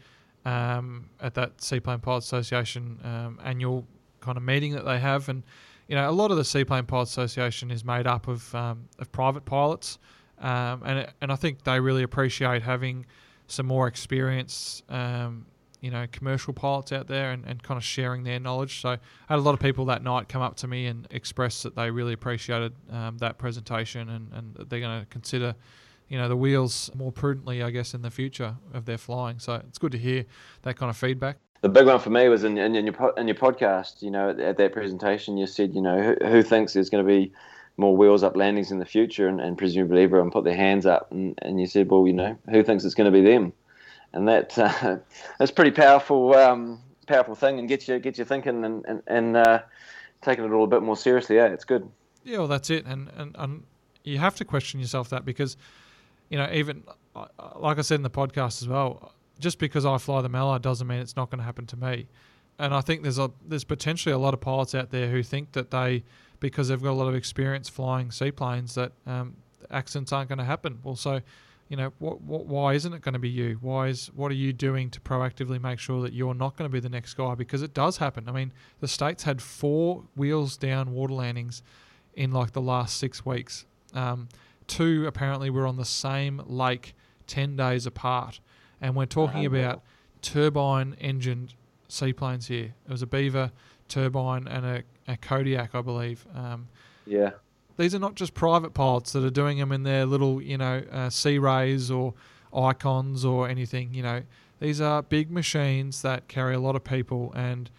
um, at that Seaplane Pilot Association um, annual kind of meeting that they have, and you know, a lot of the Seaplane Pilot Association is made up of um, of private pilots, um, and and I think they really appreciate having some more experienced, um, you know, commercial pilots out there and, and kind of sharing their knowledge. So I had a lot of people that night come up to me and express that they really appreciated um, that presentation and, and they're going to consider, you know, the wheels more prudently, I guess, in the future of their flying. So it's good to hear that kind of feedback the big one for me was in, in, in your in your podcast. You know, at, at, that presentation, you said, you know, who, who thinks there's going to be more wheels up landings in the future, and, and presumably everyone put their hands up, and, and you said, well, you know, who thinks it's going to be them? And that uh, that's pretty powerful, um, powerful thing, and get you get you thinking and and, and uh, taking it all a bit more seriously. Yeah, it's good. Yeah, well, that's it, and and, and you have to question yourself that because, you know, even uh, like I said in the podcast as well just because I fly the Mallard doesn't mean it's not going to happen to me. And I think there's a there's potentially a lot of pilots out there who think that they because they've got a lot of experience flying seaplanes that um, accidents aren't going to happen. Well, so you know what, what, why isn't it going to be you? Why is what are you doing to proactively make sure that you're not going to be the next guy? Because it does happen. I mean, the states had four wheels down water landings in like the last six weeks. Um, two apparently were on the same lake ten days apart and we're talking about turbine engined seaplanes here. It was a Beaver turbine and a, a Kodiak, I believe. Um, yeah. These are not just private pilots that are doing them in their little, you know, uh, SeaReys or Icons or anything. You know, these are big machines that carry a lot of people, and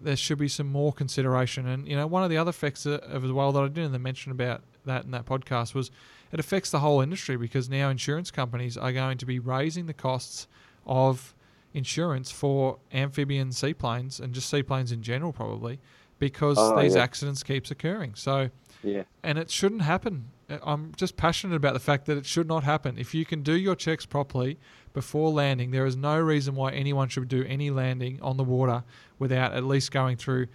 there should be some more consideration. And you know, one of the other effects of as well that I didn't mention about that in that podcast was it affects the whole industry because now insurance companies are going to be raising the costs of insurance for amphibian seaplanes and just seaplanes in general, probably because oh, these yeah. accidents keeps occurring. So, yeah, and it shouldn't happen. I'm just passionate about the fact that it should not happen. If you can do your checks properly before landing, there is no reason why anyone should do any landing on the water without at least going through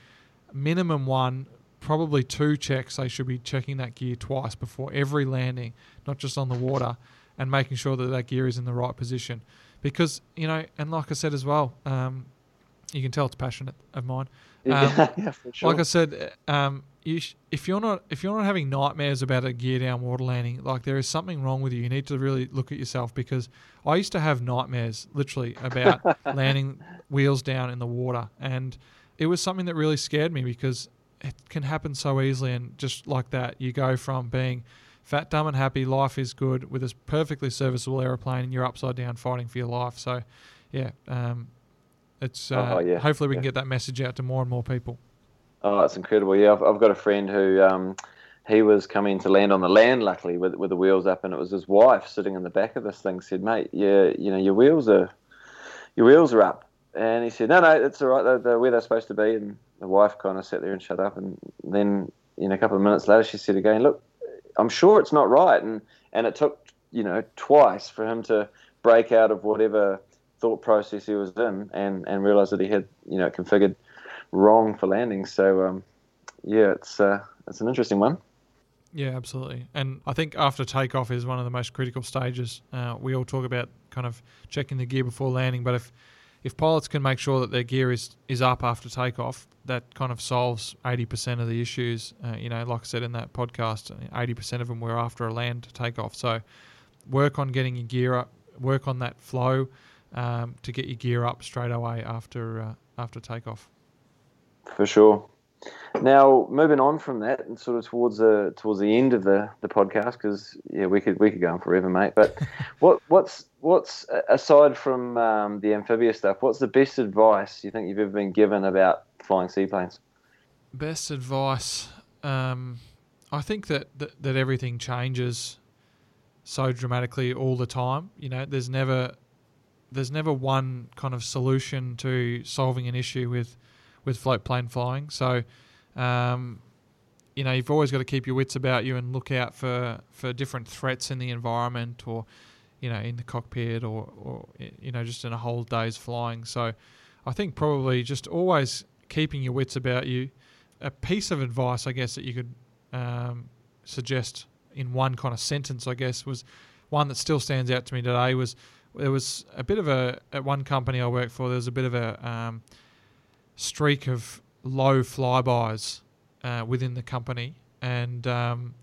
minimum one probably two checks. They should be checking that gear twice before every landing, not just on the water, and making sure that that gear is in the right position. Because you know, and like I said as well, um, you can tell it's passionate of mine. Um, yeah, for sure. Like I said, um, you sh- if you're not if you're not having nightmares about a gear down water landing, like there is something wrong with you. You need to really look at yourself because I used to have nightmares, literally, about landing wheels down in the water, and it was something that really scared me because it can happen so easily, and just like that, you go from being fat, dumb, and happy, life is good with this perfectly serviceable aeroplane, and you're upside down fighting for your life. So, yeah, um, it's uh, Oh, yeah, hopefully we can get that message out to more and more people. Oh, it's incredible. Yeah, I've, I've got a friend who um, he was coming to land on the land, luckily, with, with the wheels up, and it was his wife sitting in the back of this thing. Said, "Mate, yeah, you know your wheels are your wheels are up," and he said, "No, no, it's all right. They're, they're where they're supposed to be." And the wife kind of sat there and shut up. And then, you know, a couple of minutes later, she said again, "Look, I'm sure it's not right." And and it took you know twice for him to break out of whatever thought process he was in and and realize that he had you know configured wrong for landing. So um, yeah, it's uh, it's an interesting one. Yeah, absolutely. And I think after takeoff is one of the most critical stages. Uh, we all talk about kind of checking the gear before landing, but if if pilots can make sure that their gear is, is up after takeoff, that kind of solves 80% of the issues. Uh, you know, like I said in that podcast, 80% of them were after a land takeoff. So work on getting your gear up, work on that flow um, to get your gear up straight away after uh, after takeoff. For sure. Now, moving on from that, and sort of towards the towards the end of the, the podcast, because yeah, we could we could go on forever, mate. But what what's what's aside from um, the amphibious stuff, what's the best advice you think you've ever been given about flying seaplanes? Best advice. Um, I think that, that that everything changes so dramatically all the time. You know, there's never there's never one kind of solution to solving an issue with with float plane flying. So, um, you know, you've always got to keep your wits about you and look out for for different threats in the environment or you know in the cockpit or or you know just in a whole day's flying. So, I think probably just always keeping your wits about you. A piece of advice, I guess, that you could um, suggest in one kind of sentence, I guess, was one that still stands out to me today. Was there was a bit of a at one company I worked for. There was a bit of a um, streak of low flybys uh, within the company, and um,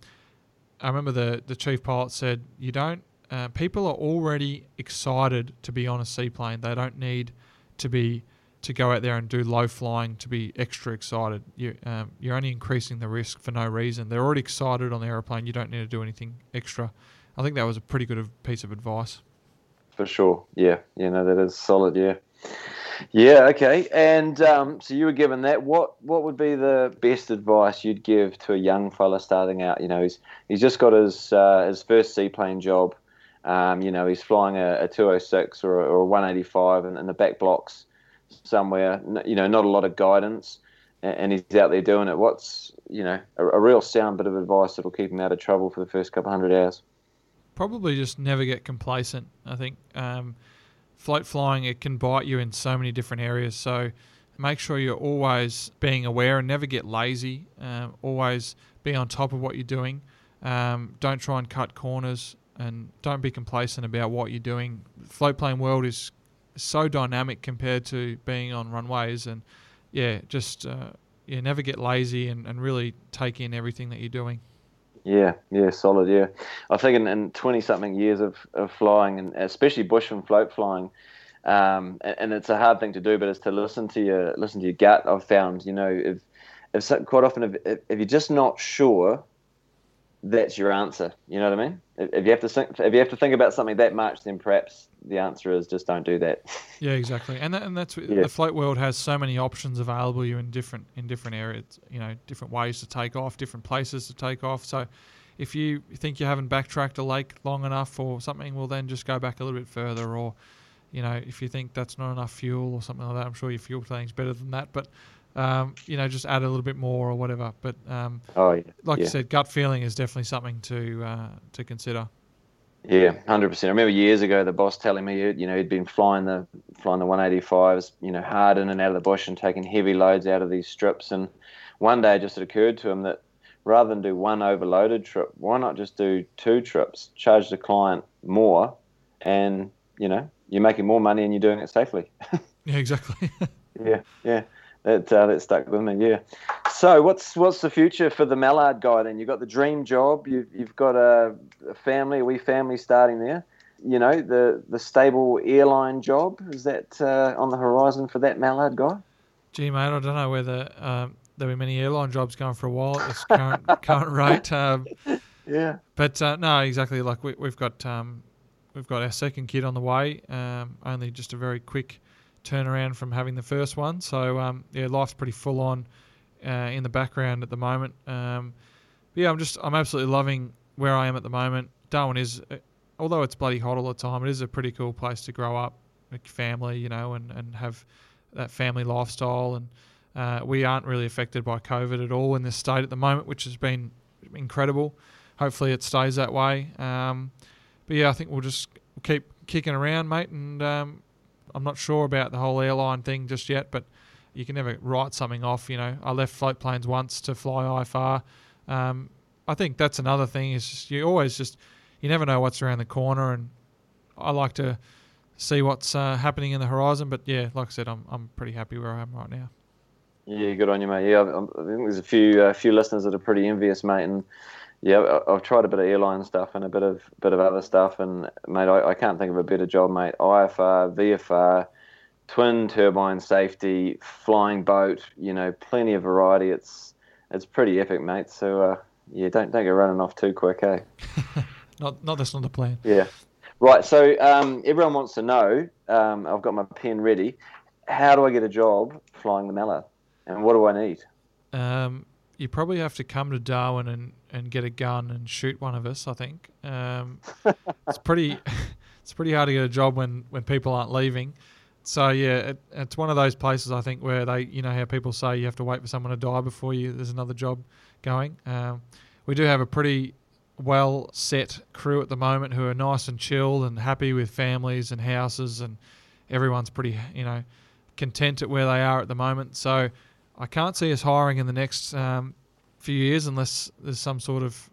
I remember the the chief pilot said, "You don't. Uh, people are already excited to be on a seaplane. They don't need to be to go out there and do low flying to be extra excited. You um, you're only increasing the risk for no reason. They're already excited on the aeroplane. You don't need to do anything extra." I think that was a pretty good piece of advice. For sure. Yeah. Yeah. know, that is solid. Yeah. Yeah. Okay. And um, so you were given that. What What would be the best advice you'd give to a young fella starting out? You know, he's he's just got his uh, his first seaplane job. Um, you know, he's flying a, a 206 or a, or a 185 in, in the back blocks somewhere. You know, not a lot of guidance, and, he's out there doing it. What's you know a, a real sound bit of advice that'll keep him out of trouble for the first couple hundred hours. probably just never get complacent. I think um, float flying it can bite you in so many different areas. So make sure you're always being aware and never get lazy. Um, always be on top of what you're doing. Um, don't try and cut corners and don't be complacent about what you're doing. Float plane world is so dynamic compared to being on runways and yeah, just uh, yeah, never get lazy and, and really take in everything that you're doing. Yeah, yeah, solid. Yeah, I think in, in twenty something years of, of flying, and especially bush and float flying, um, and, and it's a hard thing to do, but it's to listen to your listen to your gut. I've found, you know, if if quite often if, if you're just not sure, that's your answer. You know what I mean? If, you have to think if you have to think about something that much, then perhaps the answer is just don't do that. Yeah, exactly, and that, and that's Yeah. the float world has so many options available you in different in different areas. You know, different ways to take off, different places to take off. So, if you think you haven't backtracked a lake long enough or something, well then just go back a little bit further. Or, you know, if you think that's not enough fuel or something like that, I'm sure your fuel tank's better than that. But, um, you know, just add a little bit more or whatever. But um, oh yeah, like yeah. you said, gut feeling is definitely something to uh, to consider. Yeah, hundred percent. I remember years ago the boss telling me, you know, he'd been flying the flying the one eighty fives, you know, hard in and out of the bush and taking heavy loads out of these strips. And one day it just occurred to him that rather than do one overloaded trip, why not just do two trips, charge the client more, and you know you're making more money and you're doing it safely. Yeah, exactly. yeah, yeah. That uh, that stuck with me. Yeah. So what's what's the future for the Mallard guy then? You've got the dream job. You've you've got a, a family, a wee family starting there. You know the the stable airline job is that uh, on the horizon for that Mallard guy? Gee, mate, I don't know whether um, there'll be many airline jobs going for a while at this current current rate. Um, Yeah. but uh, no, exactly. Like we, we've got um, we've got our second kid on the way. Um, only just a very quick turnaround from having the first one. So um, yeah, life's pretty full on uh, in the background at the moment. Um, but yeah, I'm just I'm absolutely loving where I am at the moment. Darwin is, uh, although it's bloody hot all the time, it is a pretty cool place to grow up, like family, you know, and, and have that family lifestyle. And uh, we aren't really affected by COVID at all in this state at the moment, which has been incredible. Hopefully, it stays that way. Um, but yeah, I think we'll just keep kicking around, mate. And um, I'm not sure about the whole airline thing just yet, but you can never write something off. You know, I left float planes once to fly IFR. Um, I think that's another thing. Is just, you always just you never know what's around the corner, and I like to see what's uh, happening in the horizon. But yeah, like I said, I'm I'm pretty happy where I am right now. Yeah, good on you, mate. Yeah, I think there's a few uh, few listeners that are pretty envious, mate. And yeah, I've tried a bit of airline stuff and a bit of bit of other stuff, and mate, I, I can't think of a better job, mate. IFR, VFR, twin turbine safety, flying boat. You know, plenty of variety. It's it's pretty epic, mate. So uh, yeah, don't don't go running off too quick, eh? Not not that's not the plan. Yeah. Right. So um, everyone wants to know. Um, I've got my pen ready. How do I get a job flying the Mallard? And what do I need? Um, you probably have to come to Darwin and, and get a gun and shoot one of us. I think um, it's pretty it's pretty hard to get a job when, when people aren't leaving. So yeah, it, it's one of those places I think where they you know how people say you have to wait for someone to die before you there's another job going. Um, we do have a pretty well set crew at the moment who are nice and chill and happy with families and houses and everyone's pretty you know content at where they are at the moment. So I can't see us hiring in the next um, few years unless there's some sort of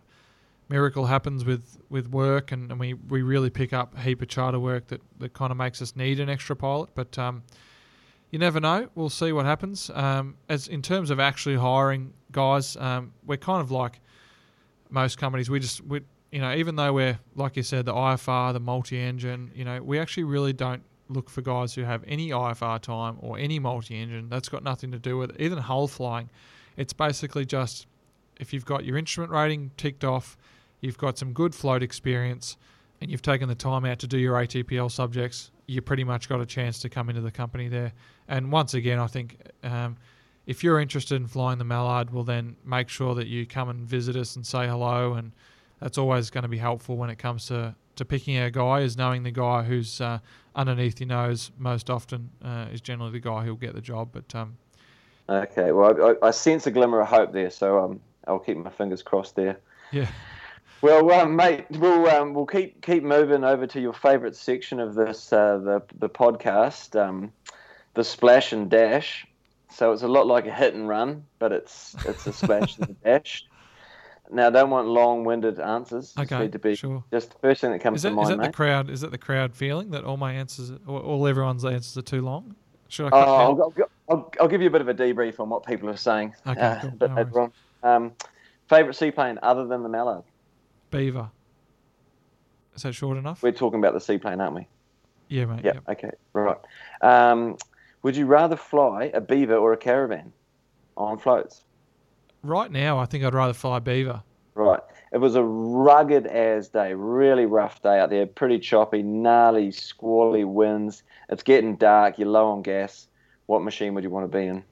miracle happens with, with work and, and we, we really pick up a heap of charter work that, that kind of makes us need an extra pilot. But um, you never know. We'll see what happens. Um, as in terms of actually hiring guys, um, we're kind of like most companies. We just we you know even though we're like you said the IFR, the multi-engine, you know we actually really don't look for guys who have any IFR time or any multi-engine. That's got nothing to do with it. even hull flying. It's basically just if you've got your instrument rating ticked off, you've got some good float experience, and you've taken the time out to do your ATPL subjects, you pretty much got a chance to come into the company there. And once again, I think um, if you're interested in flying the Mallard, well then make sure that you come and visit us and say hello, and that's always going to be helpful when it comes to to picking a guy. Is knowing the guy who's uh, underneath your nose most often uh, is generally the guy who'll get the job. But um, Okay. Well, I, I sense a glimmer of hope there, so um, I'll keep my fingers crossed there. yeah, Well, um, mate, we'll um, we'll keep keep moving over to your favourite section of this uh, the the podcast, um, the splash and dash. So it's a lot like a hit and run, but it's it's a splash and a dash. Now, I don't want long-winded answers. Just Okay, need to be sure. just the first thing that comes is to that, is mind, that the mate. crowd? Is that the crowd feeling that all my answers, all, all everyone's answers are too long? Should I cut Oh? I'll, I'll, I'll, I'll give you a bit of a debrief on what people are saying. Okay, uh, cool. No later. Um, favorite seaplane other than the Mallard? Beaver. Is that short enough? We're talking about the seaplane, aren't we? yeah, mate. Yeah. yep. Okay. Right. Um, would you rather fly a Beaver or a Caravan on floats? Right now, I think I'd rather fly Beaver. Right. It was a rugged as day, really rough day out there, pretty choppy, gnarly, squally winds. It's getting dark. You're low on gas. What machine would you want to be in?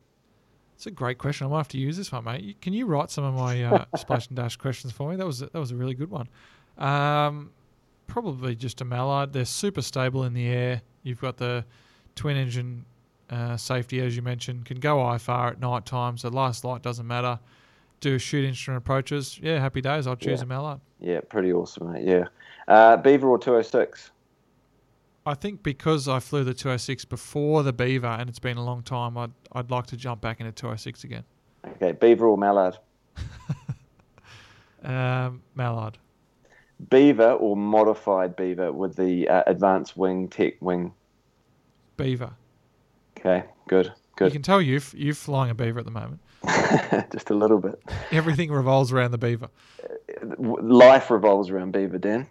It's a great question. I might have to use this one, mate. Can you write some of my uh, splash and dash questions for me? That was that was a really good one. Um, probably just a Mallard. They're super stable in the air. You've got the twin engine uh, safety, as you mentioned. Can go IFR at night time, so last light doesn't matter. Do shoot instrument approaches. Yeah, happy days. I'll choose Yeah. a Mallard. Yeah, pretty awesome, mate. Yeah. Uh, Beaver or 206? I think because I flew the 206 before the Beaver, and it's been a long time, I'd I'd like to jump back into 206 again. Okay, beaver or mallard? Um, mallard. Beaver or modified beaver with the uh, advanced wing tech wing? Beaver. Okay, good, You can tell you've you're flying a beaver at the moment. Just a little bit. Everything revolves around the beaver. Life revolves around beaver, Dan.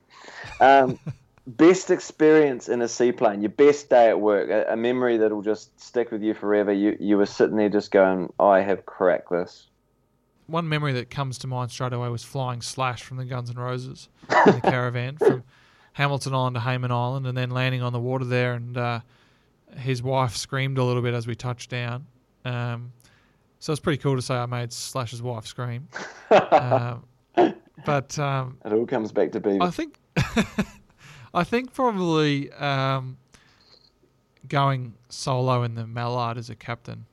Um, best experience in a seaplane, your best day at work, a, a memory that'll just stick with you forever. You you were sitting there just going, I have cracked this. One memory that comes to mind straight away was flying Slash from the Guns N' Roses in the caravan from Hamilton Island to Hayman Island, and then landing on the water there. And uh, his wife screamed a little bit as we touched down. Um, so it's pretty cool to say I made Slash's wife scream. um, but um, It all comes back to beaver. I think I think probably um, going solo in the Mallard as a captain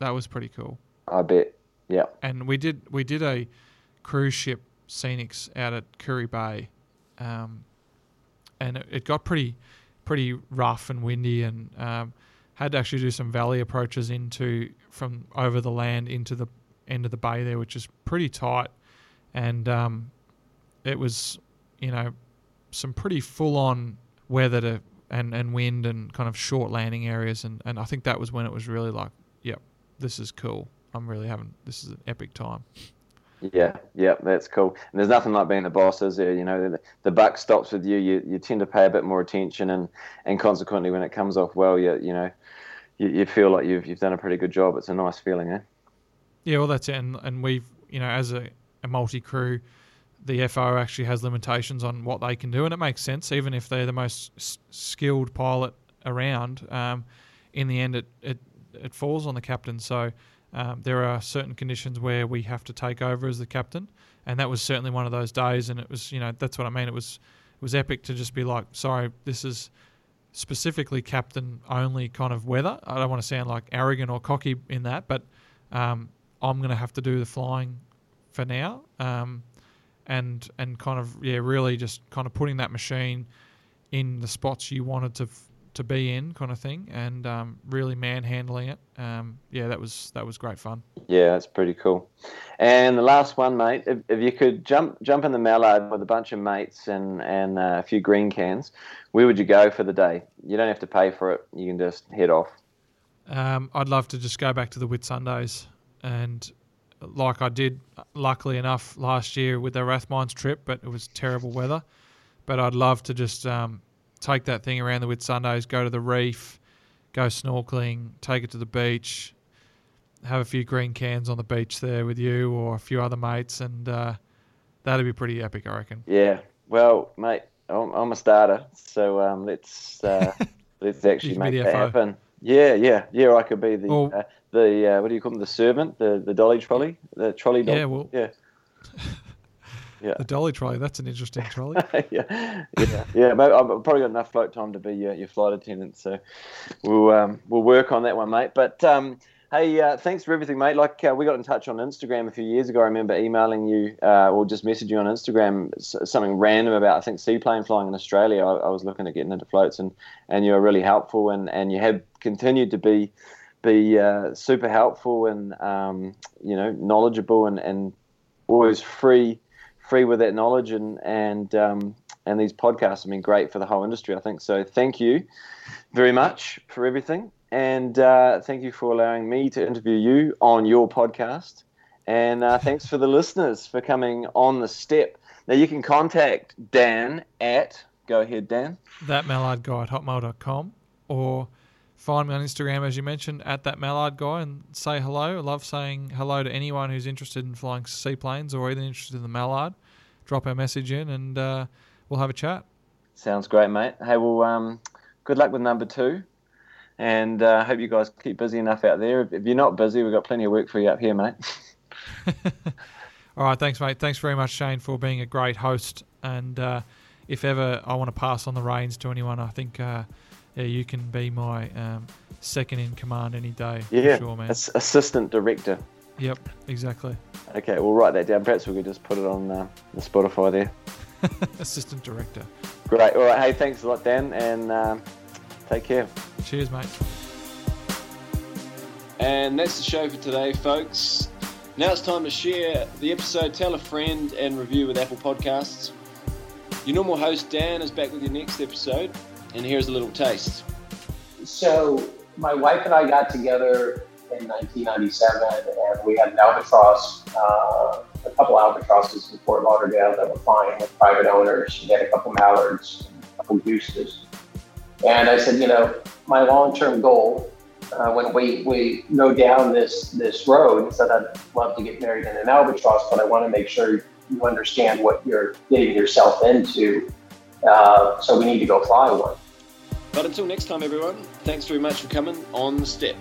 that was pretty cool. I bet. Yeah. And we did we did a cruise ship scenics out at Kuri Bay, um, and it, it got pretty pretty rough and windy, and um, had to actually do some valley approaches into from over the land into the end of the bay there, which is pretty tight, and um, it was you know some pretty full on weather to and, and wind and kind of short landing areas and, and I think that was when it was really like, yep, this is cool. I'm really having this is an epic time. Yeah, yeah, that's cool. And there's nothing like being the boss, is there? You know, the, the buck stops with you. You you tend to pay a bit more attention, and, and consequently, when it comes off well, you you know, you, you feel like you've you've done a pretty good job. It's a nice feeling, eh? Yeah, well that's it. And and we've you know, as a, a multi crew, the FO actually has limitations on what they can do, and it makes sense. Even if they're the most s- skilled pilot around, um, in the end, it, it it falls on the captain. So um, there are certain conditions where we have to take over as the captain, and that was certainly one of those days. And it was, you know, that's what I mean. It was it was epic to just be like, sorry, this is specifically captain only kind of weather. I don't want to sound like arrogant or cocky in that, but um, I'm going to have to do the flying for now. Um, and and kind of yeah, really just kind of putting that machine in the spots you wanted to to be in, kind of thing, and um, really manhandling it. Um, yeah, that was that was great fun. Yeah, that's pretty cool. And the last one, mate, if, if you could jump jump in the Mallard with a bunch of mates and and uh, a few green cans, where would you go for the day? You don't have to pay for it. You can just head off. Um, I'd love to just go back to the Whitsundays and like I did, luckily enough, last year with the Rathmines trip, but it was terrible weather. But I'd love to just um, take that thing around the Whitsundays, go to the reef, go snorkeling, take it to the beach, have a few green cans on the beach there with you or a few other mates, and uh, that'd be pretty epic, I reckon. Yeah. Well, mate, I'm, I'm a starter, so um, let's uh, let's actually You can be make that happen. Yeah, yeah, yeah. I could be the Well- uh, the uh, what do you call them? The servant, the the dolly trolley, the trolley dog. Yeah, well, Yeah. Yeah. the dolly trolley, that's an interesting trolley. yeah, yeah, yeah. Mate, I've probably got enough float time to be your, your flight attendant, so we'll um, we'll work on that one, mate. But um, hey, uh, thanks for everything, mate. Like uh, we got in touch on Instagram a few years ago. I remember emailing you uh, or just messaging you on Instagram something random about I think seaplane flying in Australia. I, I was looking at getting into floats, and, and you were really helpful, and, and you have continued to be be uh, super helpful and um, you know knowledgeable and, and always free free with that knowledge and and um, and these podcasts have been great for the whole industry. I think so. Thank you very much for everything, and uh, thank you for allowing me to interview you on your podcast. And uh, thanks for the listeners for coming on the step. Now you can contact Dan at go ahead Dan. that mallard guy at hotmail.com or find me on Instagram, as you mentioned, at that mallard guy and say hello. I love saying hello to anyone who's interested in flying seaplanes or even interested in the mallard. Drop our message in and uh, we'll have a chat. Sounds great, mate. Hey, well, um, good luck with number two. And uh, hope you guys keep busy enough out there. If, if you're not busy, we've got plenty of work for you up here, mate. All right, thanks, mate. Thanks very much, Shane, for being a great host. And uh, if ever I want to pass on the reins to anyone, I think uh, yeah, you can be my um, second in command any day. Yeah, for sure, man. Ass- assistant director. Yep, exactly. Okay, we'll write that down. Perhaps we could just put it on uh, the Spotify there. Assistant director. Great. All right. Hey, thanks a lot, Dan, and um, take care. Cheers, mate. And that's the show for today, folks. Now it's time to share the episode, tell a friend, and review with Apple Podcasts. Your normal host, Dan, is back with your next episode, and here's a little taste. So, my wife and I got together in 1997, and we had an albatross, uh, a couple albatrosses in Fort Lauderdale that were flying with private owners. We had a couple mallards, a couple gooses. And I said, you know, my long-term goal uh, when we, we go down this this road, is that I'd love to get married in an albatross, but I want to make sure you understand what you're getting yourself into. Uh, so we need to go fly one. But until next time, everyone, thanks very much for coming on the step.